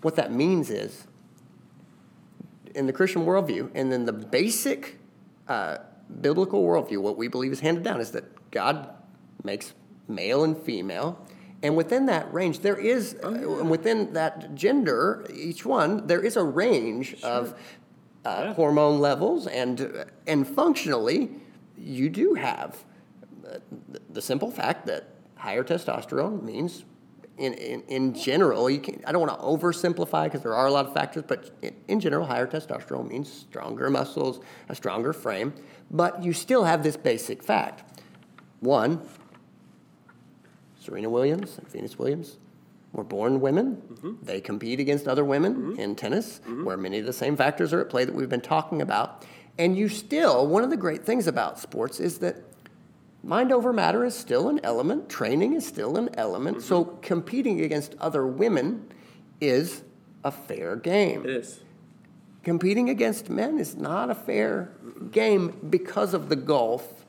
what that means is, in the Christian worldview, and then the basic uh, biblical worldview, what we believe is handed down is that God makes male and female. And within that range, there is, uh, within that gender, each one, there is a range of uh, Yeah. hormone levels, and and functionally, you do have uh, the- simple fact that higher testosterone means, in in, in general, you can I don't want to oversimplify because there are a lot of factors, but in, in general, higher testosterone means stronger muscles, a stronger frame, but you still have this basic fact. One, Serena Williams and Venus Williams were born women. Mm-hmm. They compete against other women mm-hmm. in tennis, mm-hmm. where many of the same factors are at play that we've been talking about. And you still, one of the great things about sports is that mind over matter is still an element, training is still an element. So competing against other women is a fair game It is. competing against men is not a fair game because of the gulf,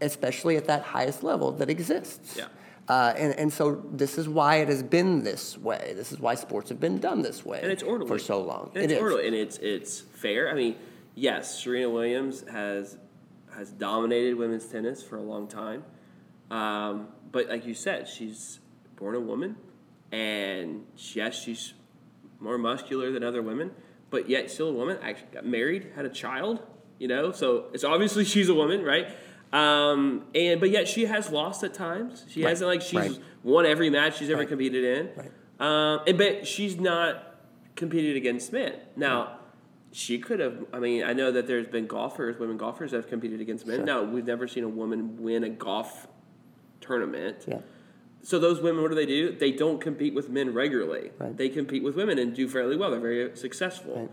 especially at that highest level that exists. Yeah. Uh, and, and so this is why it has been this way. This is why sports have been done this way and it's orderly for so long. And It it's is. orderly, and it's it's fair. I mean, yes, Serena Williams has has dominated women's tennis for a long time, um, but like you said, she's born a woman, and yes, she's more muscular than other women, but yet still a woman. Actually, got married, had a child. You know, so it's obviously she's a woman, right? Um, and but yet she has lost at times. She Right, hasn't like she's right. won every match she's ever Right. competed in. Right. Um, and but she's not competed against men. Now, she could have. I mean, I know that there's been golfers, women golfers, that have competed against men. Sure. Now, we've never seen a woman win a golf tournament. Yeah. So those women, what do they do? They don't compete with men regularly. Right. They compete with women and do fairly well. They're very successful. Right.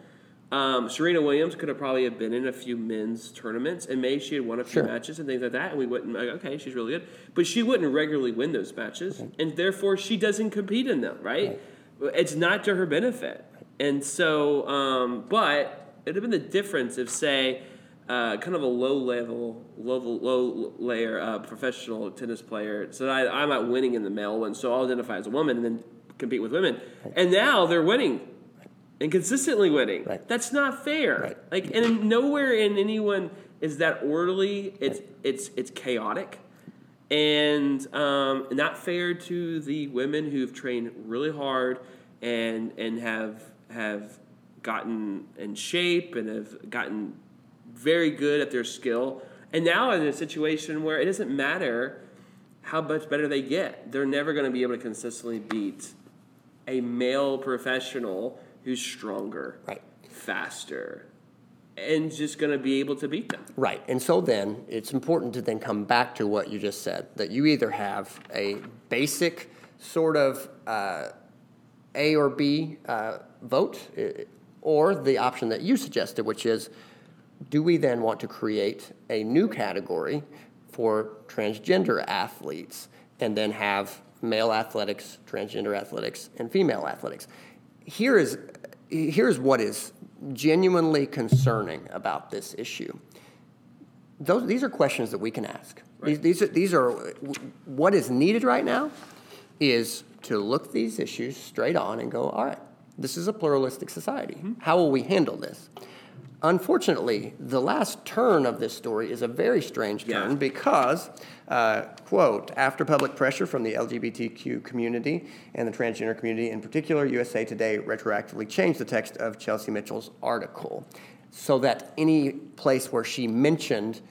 Um, Serena Williams could have probably have been in a few men's tournaments, and maybe she had won a few Sure. matches and things like that, and we wouldn't like, okay, she's really good, but she wouldn't regularly win those matches, and therefore she doesn't compete in them, right? It's not to her benefit, and so, um, but it'd have been the difference if, say, uh, kind of a low level, low, low layer uh, professional tennis player. So I, I'm not winning in the male one, so I'll identify as a woman and then compete with women. And now they're winning and consistently winning. Right. That's not fair. Right. Like, and nowhere in anyone is that orderly. It's it's it's chaotic, and um, not fair to the women who've trained really hard and and have have gotten in shape and have gotten very good at their skill. And now in a situation where it doesn't matter how much better they get, they're never going to be able to consistently beat a male professional who's stronger, Right. faster, and just going to be able to beat them. Right. And so then it's important to then come back to what you just said that you either have a basic sort of uh, A or B uh, vote, or the option that you suggested, which is do we then want to create a new category for transgender athletes and then have male athletics, transgender athletics, and female athletics? Here is, here's what is genuinely concerning about this issue. Those, these are questions that we can ask. These, these, are, these are what is needed right now is to look these issues straight on and go, all right, this is a pluralistic society. How will we handle this? Unfortunately, the last turn of this story is a very strange turn Yeah. because, uh, quote, after public pressure from the LGBTQ community and the transgender community in particular, USA Today retroactively changed the text of Chelsea Mitchell's article so that any place where she mentioned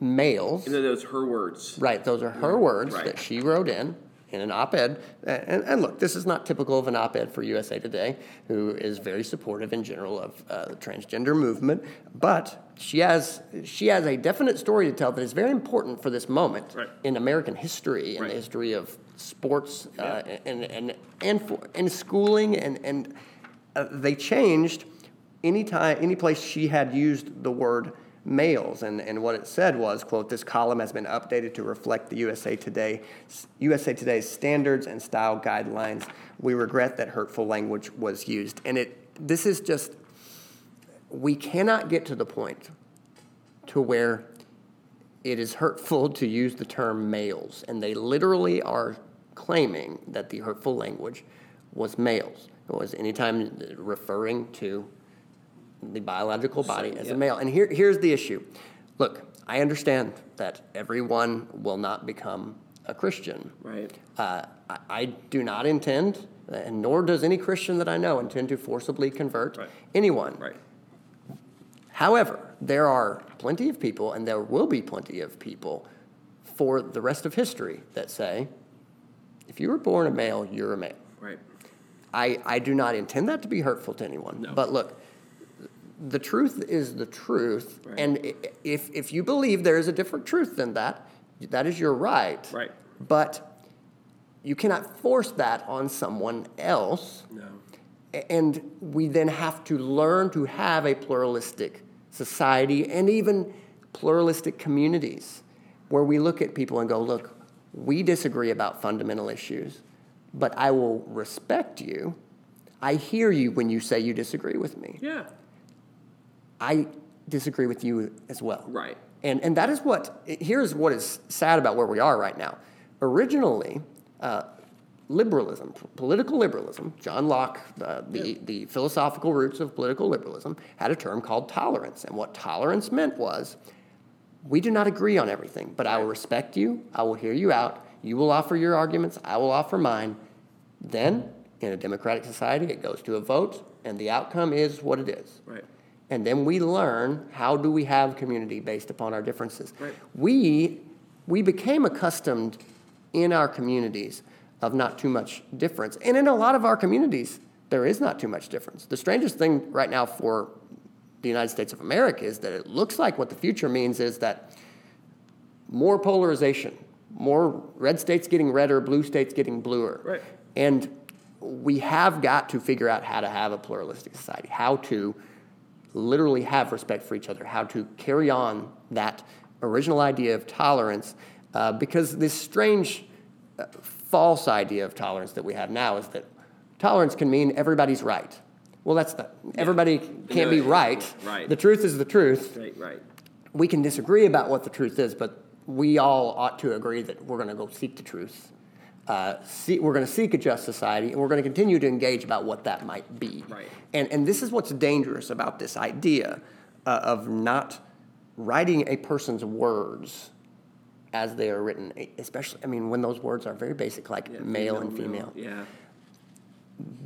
males, And then those her words. right, those are her words Right. that she wrote in in an op-ed. And, and look, this is not typical of an op-ed for USA Today, who is very supportive in general of uh, the transgender movement. But she has she has a definite story to tell that is very important for this moment Right. in American history, in Right. the history of sports, uh, and and and for, and schooling, and and uh, they changed any time any place she had used the word males. And, and what it said was quote this column has been updated to reflect the usa today usa today's standards and style guidelines. We regret that hurtful language was used. And it this is just we cannot get to the point to where it is hurtful to use the term males. And they literally are claiming that the hurtful language was males. It was anytime referring to the biological body as yeah. a male. And here, here's the issue. Look, I understand that everyone will not become a Christian. Right. Uh, I, I do not intend, and nor does any Christian that I know intend to forcibly convert Right. anyone. Right. However, there are plenty of people, and there will be plenty of people for the rest of history that say, if you were born a male, you're a male. Right. I, I do not intend that to be hurtful to anyone. No. But look, the truth is the truth. Right. And if, if you believe there is a different truth than that, that is your right. Right. But you cannot force that on someone else. No. And we then have to learn to have a pluralistic society and even pluralistic communities where we look at people and go, look, we disagree about fundamental issues, but I will respect you. I hear you when you say you disagree with me. Yeah. I disagree with you as well. Right. And, and that is what, here's what is sad about where we are right now. Originally, uh, liberalism, political liberalism, John Locke, uh, the, the philosophical roots of political liberalism, had a term called tolerance. And what tolerance meant was we do not agree on everything, but I will respect you, I will hear you out, you will offer your arguments, I will offer mine. Then, in a democratic society, it goes to a vote, and the outcome is what it is. Right. And then we learn how do we have community based upon our differences. Right. We, we became accustomed in our communities of not too much difference. And in a lot of our communities, there is not too much difference. The strangest thing right now for the United States of America is that it looks like what the future means is that more polarization, more red states getting redder, blue states getting bluer. Right. And we have got to figure out how to have a pluralistic society, how to literally have respect for each other, how to carry on that original idea of tolerance, uh, because this strange uh, false idea of tolerance that we have now is that tolerance can mean everybody's right. Well, that's not, everybody can't be right. right. The truth is the truth Right. Right. we can disagree about what the truth is, but we all ought to agree that we're going to go seek the truth. Uh, see, we're going to seek a just society, and we're going to continue to engage about what that might be. Right. And, and this is what's dangerous about this idea uh, of not writing a person's words as they are written, especially, I mean, when those words are very basic, like Yeah, male and female Yeah.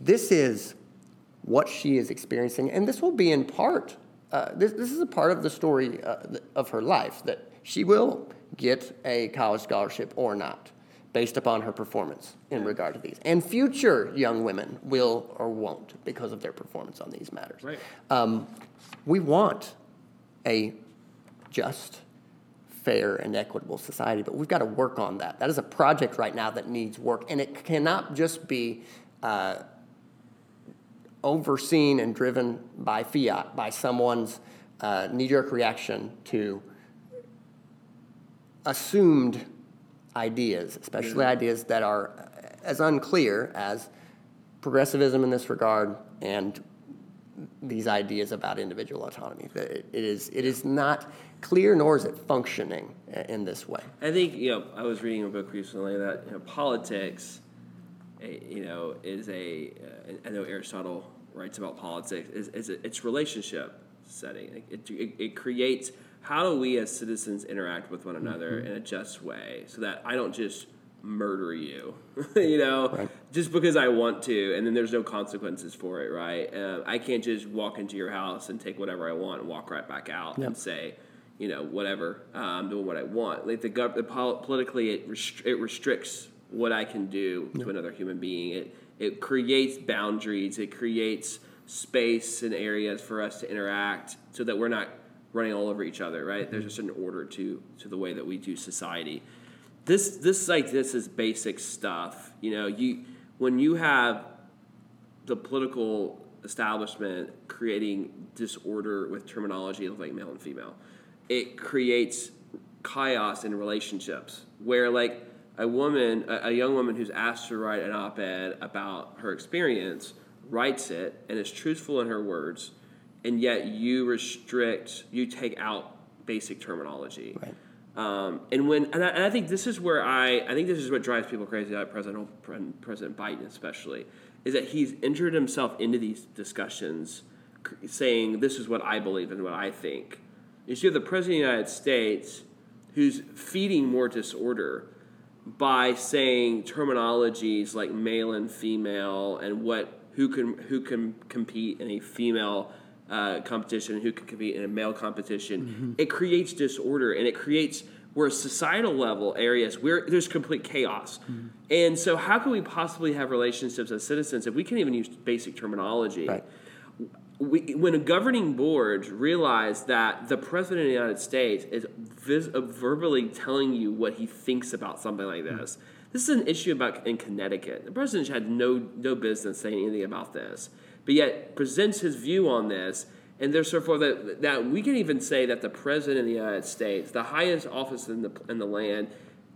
this is what she is experiencing, and this will be in part. Uh, this, this is a part of the story uh, of her life that she will get a college scholarship or not, based upon her performance in regard to these. And future young women will or won't because of their performance on these matters. Right. Um, we want a just, fair, and equitable society, but we've got to work on that. That is a project right now that needs work, and it cannot just be uh, overseen and driven by fiat, by someone's uh, knee jerk reaction to assumed ideas, especially mm-hmm. ideas that are uh, as unclear as progressivism in this regard and these ideas about individual autonomy. It it is, it is not clear, nor is it functioning in this way. I think you know. I was reading a book recently that you know, politics uh, you know is a uh, I know Aristotle writes about politics is, is a, it's relationship setting. It, it, it creates how do we as citizens interact with one another in a just way so that I don't just murder you, you know, Right. just because I want to, and then there's no consequences for it, right? Uh, I can't just walk into your house and take whatever I want and walk right back out and say, you know, whatever, uh, I'm doing what I want. Like the, gov- the pol- politically, it, restri- it restricts what I can do to another human being. It it creates boundaries. It creates space and areas for us to interact, so that we're not running all over each other. Right? There's just an order to to the way that we do society this this like this is basic stuff. You know, you when you have the political establishment creating disorder with terminology of like male and female, it creates chaos in relationships where like a woman, a, young woman who's asked to write an op-ed about her experience, writes it and is truthful in her words, and yet you restrict, you take out basic terminology. Right. Um, and when and I, and I think this is where I I think this is what drives people crazy about President President Biden especially is that he's entered himself into these discussions saying this is what I believe and what I think. You see, the president of the United States who's feeding more disorder by saying terminologies like male and female and what who can who can compete in a female uh, competition, who can compete in a male competition. It creates disorder and it creates where societal level areas where there's complete chaos. And so, how can we possibly have relationships as citizens if we can't even use basic terminology? Right. we, when a governing board realize that the president of the United States is vis- uh, verbally telling you what he thinks about something like this, this is an issue about in Connecticut. The president had no no business saying anything about this, but yet presents his view on this, and there's therefore that that we can even say that the president of the United States, the highest office in the in the land,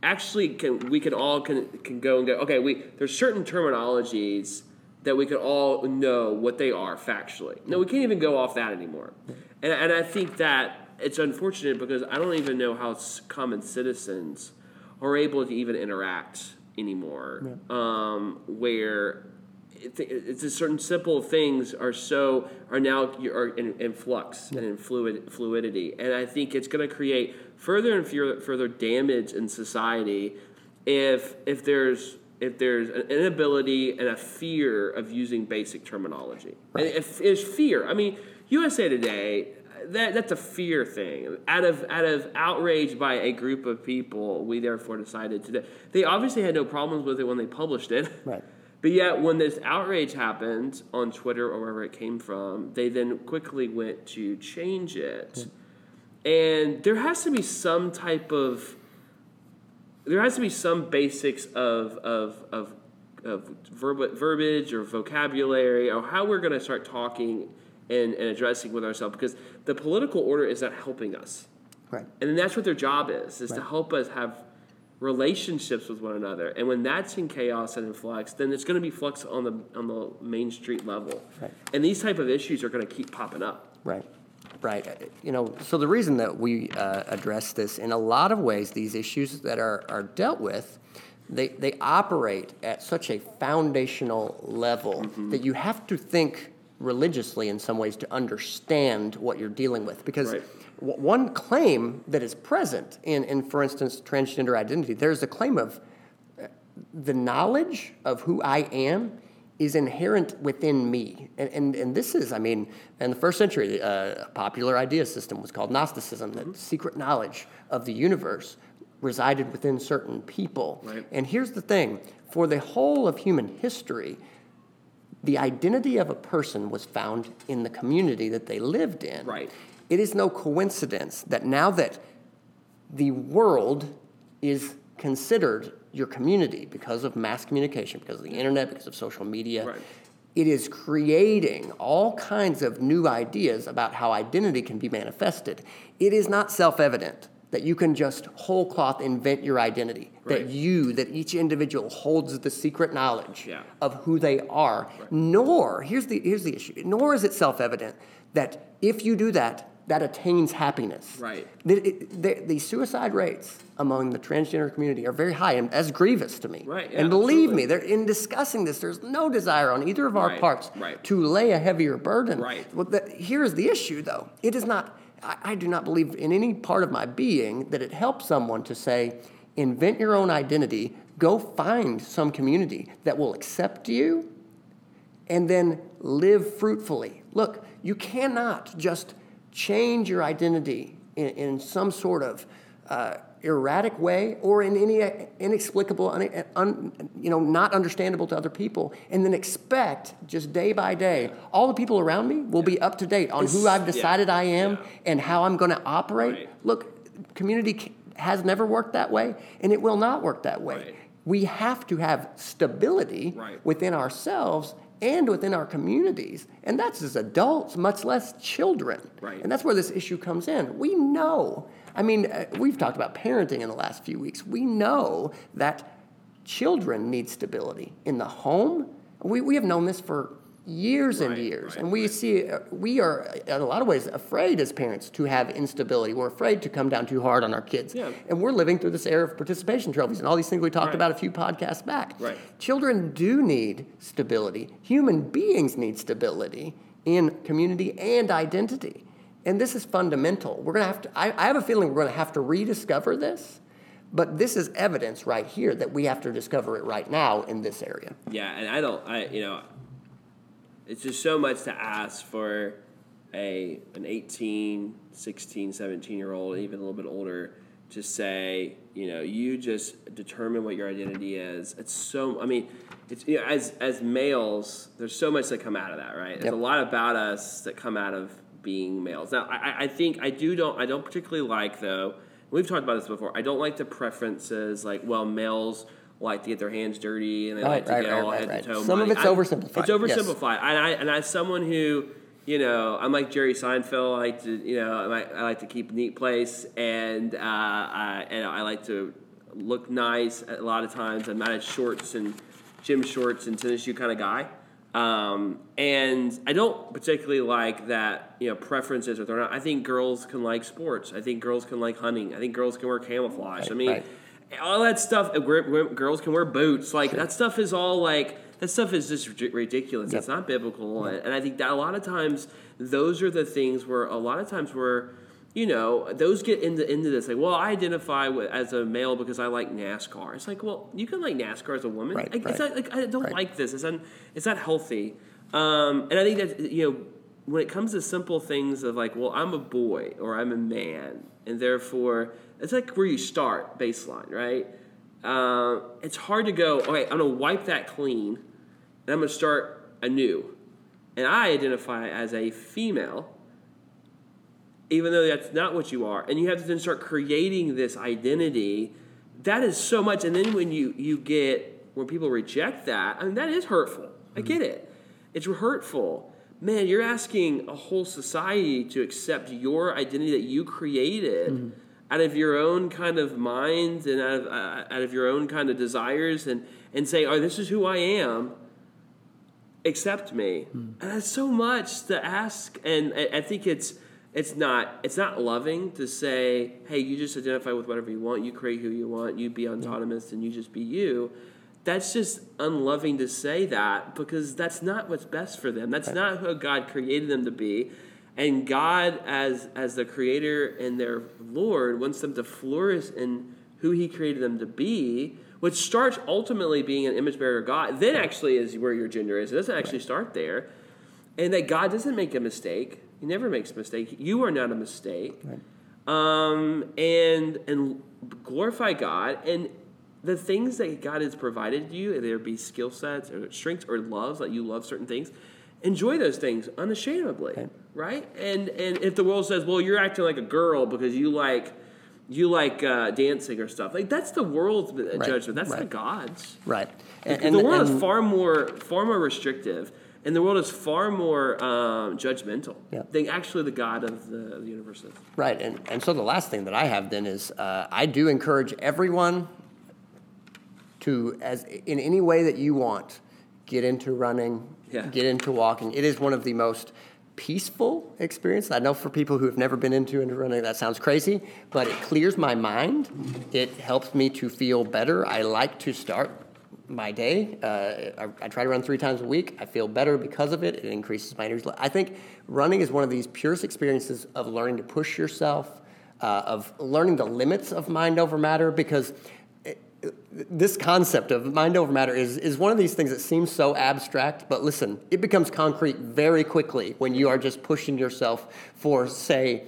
actually can we can all can can go and go. Okay, we there's certain terminologies that we can all know what they are factually. No, we can't even go off that anymore. And, and I think that it's unfortunate because I don't even know how common citizens are able to even interact anymore. Um, where it's just certain simple things are so are now are in, in flux and in fluid fluidity, and I think it's going to create further and further, further damage in society if if there's if there's an inability and a fear of using basic terminology. And if it's fear, I mean, USA Today, that, that's a fear thing. Out of out of outrage by a group of people, we therefore decided to. They obviously had no problems with it when they published it. Right. But yet, when this outrage happened on Twitter or wherever it came from, they then quickly went to change it. And there has to be some type of there has to be some basics of of of, of verb, verbiage or vocabulary or how we're going to start talking and, and addressing with ourselves because the political order is not helping us Right. and then that's what their job is is to help us have relationships with one another. And when that's in chaos and in flux then it's going to be flux on the on the main street level. Right. and these type of issues are going to keep popping up. Right, right. You know, so the reason that we uh, address this in a lot of ways, these issues that are, are dealt with, they, they operate at such a foundational level that you have to think religiously in some ways to understand what you're dealing with. Because Right. w- one claim that is present in, in, for instance, transgender identity, there's a claim of uh, the knowledge of who I am is inherent within me. And, and, and this is, I mean, in the first century, uh, a popular idea system was called Gnosticism, that secret knowledge of the universe resided within certain people. Right. And here's the thing for the whole of human history, the identity of a person was found in the community that they lived in. Right. It is no coincidence that now that the world is considered your community because of mass communication, because of the internet, because of social media. Right. It is creating all kinds of new ideas about how identity can be manifested. It is not self evident that you can just whole cloth invent your identity, Right. that you, that each individual holds the secret knowledge Yeah. of who they are. Nor, here's the, here's the issue, nor is it self evident that if you do that, that attains happiness. Right. The, the, the suicide rates among the transgender community are very high and as grievous to me. Right, yeah, and believe absolutely. me, there, in discussing this, there's no desire on either of our Right, parts right. to lay a heavier burden. Right. Well, the, here's the issue, though. It is not. I, I do not believe in any part of my being that it helps someone to say, invent your own identity, go find some community that will accept you and then live fruitfully. Look, you cannot just change your identity in, in some sort of uh, erratic way or in any inexplicable, un, un, you know, not understandable to other people, and then expect just day by day, all the people around me will be up to date on who I've decided I am yeah. and how I'm going to operate. Right. Look, community has never worked that way, and it will not work that way. Right. We have to have stability Right. within ourselves and within our communities. And that's as adults, much less children. Right. And that's where this issue comes in. We know, I mean, uh, we've talked about parenting in the last few weeks. We know that children need stability in the home. We, we have known this for years and years. right, and we see, uh, we are in a lot of ways afraid as parents to have instability. We're afraid to come down too hard on our kids. Yeah. And we're living through this era of participation trophies and all these things we talked Right. about a few podcasts back. Right. Children do need stability. Human beings need stability in community and identity. And this is fundamental. We're going to have to, I, I have a feeling we're going to have to rediscover this, but this is evidence right here that we have to discover it right now in this area. Yeah, and I don't, I you know, it's just so much to ask for a an 18, 16, 17 year old, even a little bit older, to say, you know, you just determine what your identity is. It's so, I mean, it's you know, as as males, there's so much that come out of that, right? There's Yep. a lot about us that come out of being males. Now, I, I- I think I do don't I don't particularly like though. We've talked about this before. I don't like the preferences like well males like to get their hands dirty and they Right, like to right, get right, all right, head right. to toe. Some of it's I- oversimplified, It's yes. oversimplified, and I and as someone who you know I'm like Jerry Seinfeld. I like to you know I like, I like to keep a neat place, and uh, I, and I like to look nice a lot of times. I'm not a shorts and gym shorts and tennis shoe kind of guy. Um, and I don't particularly like that, you know, preferences are thrown out. I think girls can like sports. I think girls can like hunting. I think girls can wear camouflage. I mean, right. All that stuff. Girls can wear boots. Like that stuff is all like that stuff is just ridiculous. Yep. It's not biblical, and, and I think that a lot of times those are the things where a lot of times where you know those get into into this like, well, I identify with, as a male because I like NASCAR. It's like, well, you can like NASCAR as a woman. Right, like, It's right. not, like I don't Right. like this. It's un, it's not healthy. Um, and I think that you know when it comes to simple things of like, well, I'm a boy or I'm a man, and therefore it's like where you start baseline, right? Uh, it's hard to go. Okay, I'm gonna wipe that clean, and I'm gonna start anew. And I identify as a female, even though that's not what you are. And you have to then start creating this identity. That is so much. And then when you you get when people reject that, I mean that is hurtful. I get it. It's hurtful. Man, you're asking a whole society to accept your identity that you created out of your own kind of mind and out of, uh, out of your own kind of desires and, and say, oh, this is who I am accept me. And that's so much to ask, and I, I think it's it's not it's not loving to say, hey, you just identify with whatever you want, you create who you want, you be autonomous, and you just be you. That's just unloving to say that because that's not what's best for them. That's not who God created them to be. And God, as as the creator and their Lord, wants them to flourish in who He created them to be, which starts ultimately being an image bearer of God. Then actually is where your gender is. It doesn't actually start there. And that God doesn't make a mistake. He never makes a mistake. You are not a mistake. Um, and and glorify God and the things that God has provided you, it be skill sets or strengths or loves, like you love certain things, enjoy those things unashamedly, Okay. Right? And and if the world says, well, you're acting like a girl because you like you like uh, dancing or stuff, like that's the world's judgment. That's right. not God's. Right. the world is far more far more restrictive, and the world is far more um, judgmental Yeah. than actually the God of the, the universe is. Right, and, and so the last thing that I have then is uh, I do encourage everyone to, as in any way that you want, get into running, Yeah. get into walking. It is one of the most peaceful experience. I know for people who have never been into running, that sounds crazy, but it clears my mind. It helps me to feel better. I like to start my day. Uh, I, I, try to run three times a week. I feel better because of it. It increases my energy. I think running is one of these purest experiences of learning to push yourself, uh, of learning the limits of mind over matter, because this concept of mind over matter is, is one of these things that seems so abstract, but listen, it becomes concrete very quickly when you are just pushing yourself for, say,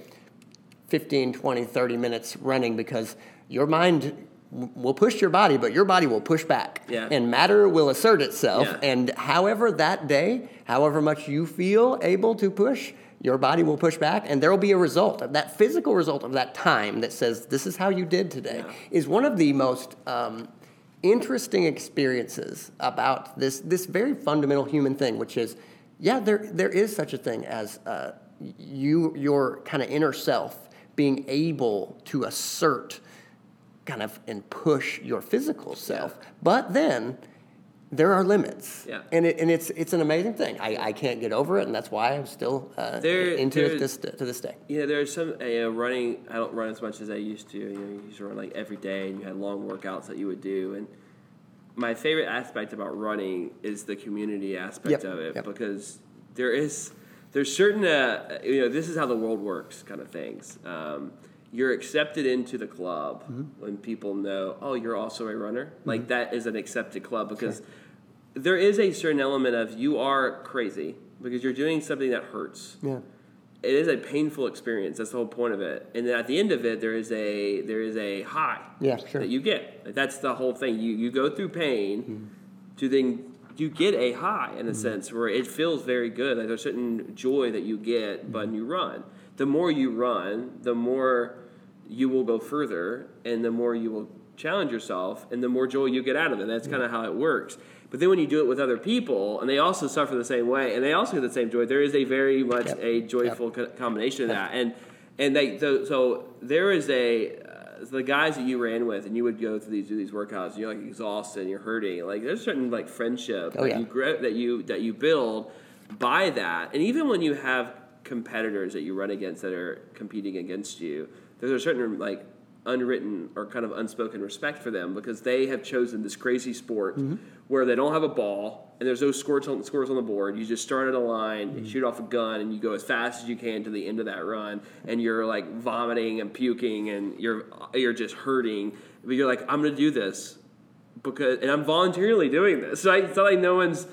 15, 20, 30 minutes running because your mind will push your body, but your body will push back. Yeah. And matter will assert itself. Yeah. And however that day, however much you feel able to push, your body will push back and there will be a result of that physical result of that time that says this is how you did today yeah. is one of the most um, interesting experiences about this this very fundamental human thing which is yeah there there is such a thing as uh, you your kind of inner self being able to assert kind of and push your physical self Yeah. but then there are limits. Yeah. And, it, and it's, it's an amazing thing. I, I can't get over it, and that's why I'm still uh, There- into there- it this, to this day. Yeah, there's some uh, running. I don't run as much as I used to. You know, you used to run like every day, and you had long workouts that you would do. And my favorite aspect about running is the community aspect Yep, of it yep. because there is there's certain uh, you know this is how the world works kind of things. Um, you're accepted into the club Mm-hmm. when people know, oh, you're also a runner. Like that is an accepted club because there is a certain element of you are crazy because you're doing something that hurts Yeah. it is a painful experience. That's the whole point of it. And then at the end of it, there is a there is a high Yeah, sure. that you get. Like, that's the whole thing. You you go through pain Mm-hmm. to then you get a high in a sense where it feels very good. Like there's a certain joy that you get when Mm-hmm. you run. The more you run, the more you will go further, and the more you will challenge yourself, and the more joy you get out of it. That's kind of how it works. But then when you do it with other people, and they also suffer the same way, and they also get the same joy, there is a very much Yep. a joyful co- combination of that. And and they so, so there is a uh, the guys that you ran with, and you would go through these do these workouts, and you're like exhausted, and you're hurting. Like there's certain like friendship Oh, that yeah. you gra- that you that you build by that, and even when you have competitors that you run against that are competing against you, there's a certain like unwritten or kind of unspoken respect for them because they have chosen this crazy sport Mm-hmm. where they don't have a ball and there's no scores on, scores on the board. You just start at a line, Mm-hmm. you shoot off a gun, and you go as fast as you can to the end of that run, and you're like vomiting and puking, and you're you're just hurting. But you're like, I'm gonna do this because, and I'm voluntarily doing this. So it's not like no one's.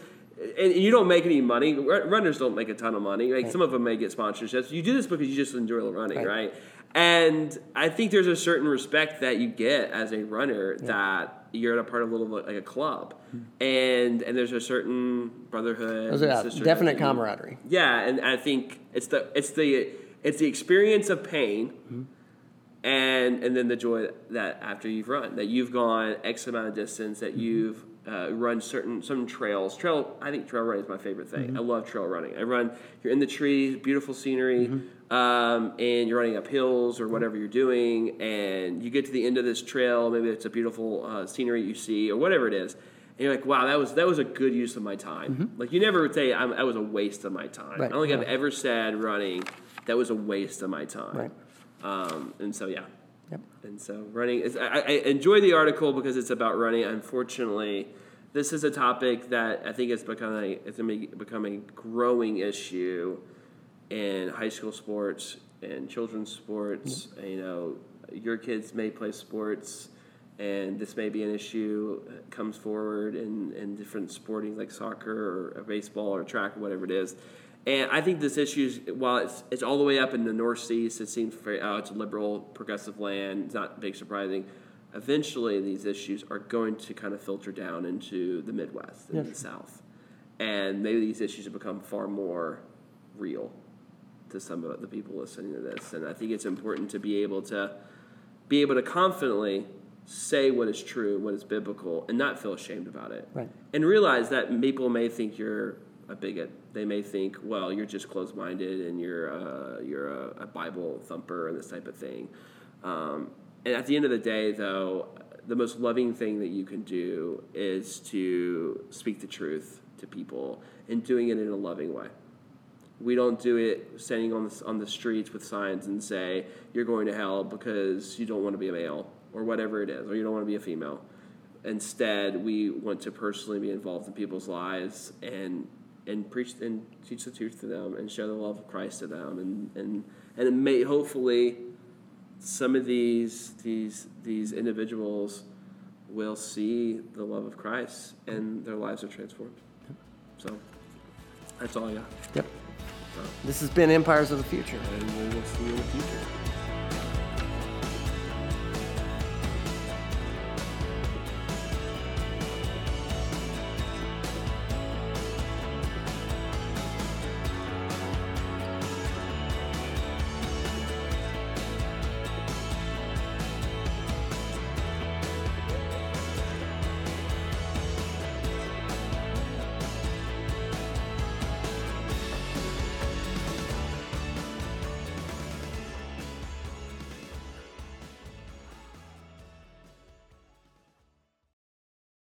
And you don't make any money. Runners don't make a ton of money. Like some of them may get sponsorships. You do this because you just enjoy running, Right. right? And I think there's a certain respect that you get as a runner that you're at a part of a little like a club, and and there's a certain brotherhood. Yeah, definite camaraderie. yeah, and I think it's the it's the it's the experience of pain, mm-hmm. and and then the joy that after you've run that you've gone X amount of distance that mm-hmm. you've uh, run certain some trails. Trail I think trail running is my favorite thing. I love trail running. I run. You're in the trees, beautiful scenery, um, and you're running up hills or whatever you're doing, and you get to the end of this trail. Maybe it's a beautiful uh, scenery you see or whatever it is. And you're like, wow, that was that was a good use of my time. Like you never would say I'm, that was a waste of my time. Right, I don't think right. I've ever said running that was a waste of my time. Right. Um, and so yeah. Yep. And so running is I, I enjoy the article because it's about running. Unfortunately, this is a topic that I think is becoming a it's gonna a growing issue in high school sports and children's sports. You know, your kids may play sports, and this may be an issue comes forward in, in different sporting like soccer or, baseball or track or whatever it is. And I think this issue, is, while it's it's all the way up in the north Northeast, it seems very oh, it's a liberal, progressive land. It's not big surprising. Eventually, these issues are going to kind of filter down into the Midwest and the South, and maybe these issues have become far more real to some of the people listening to this. And I think it's important to be able to be able to confidently say what is true, what is biblical, and not feel ashamed about it. Right. And realize that people may think you're a bigot. They may think, well, you're just closed-minded and you're a, you're a, a Bible thumper and this type of thing. Um, and at the end of the day, though, the most loving thing that you can do is to speak the truth to people and doing it in a loving way We don't do it standing on the, on the streets with signs and say you're going to hell because you don't want to be a male or whatever it is, or you don't want to be a female. Instead, we want to personally be involved in people's lives and and preach and teach the truth to them and show the love of Christ to them and and and it may hopefully some of these these these individuals will see the love of Christ and their lives are transformed. So that's all I got. Yep. Uh, this has been Empires of the Future. And we will see you in the future.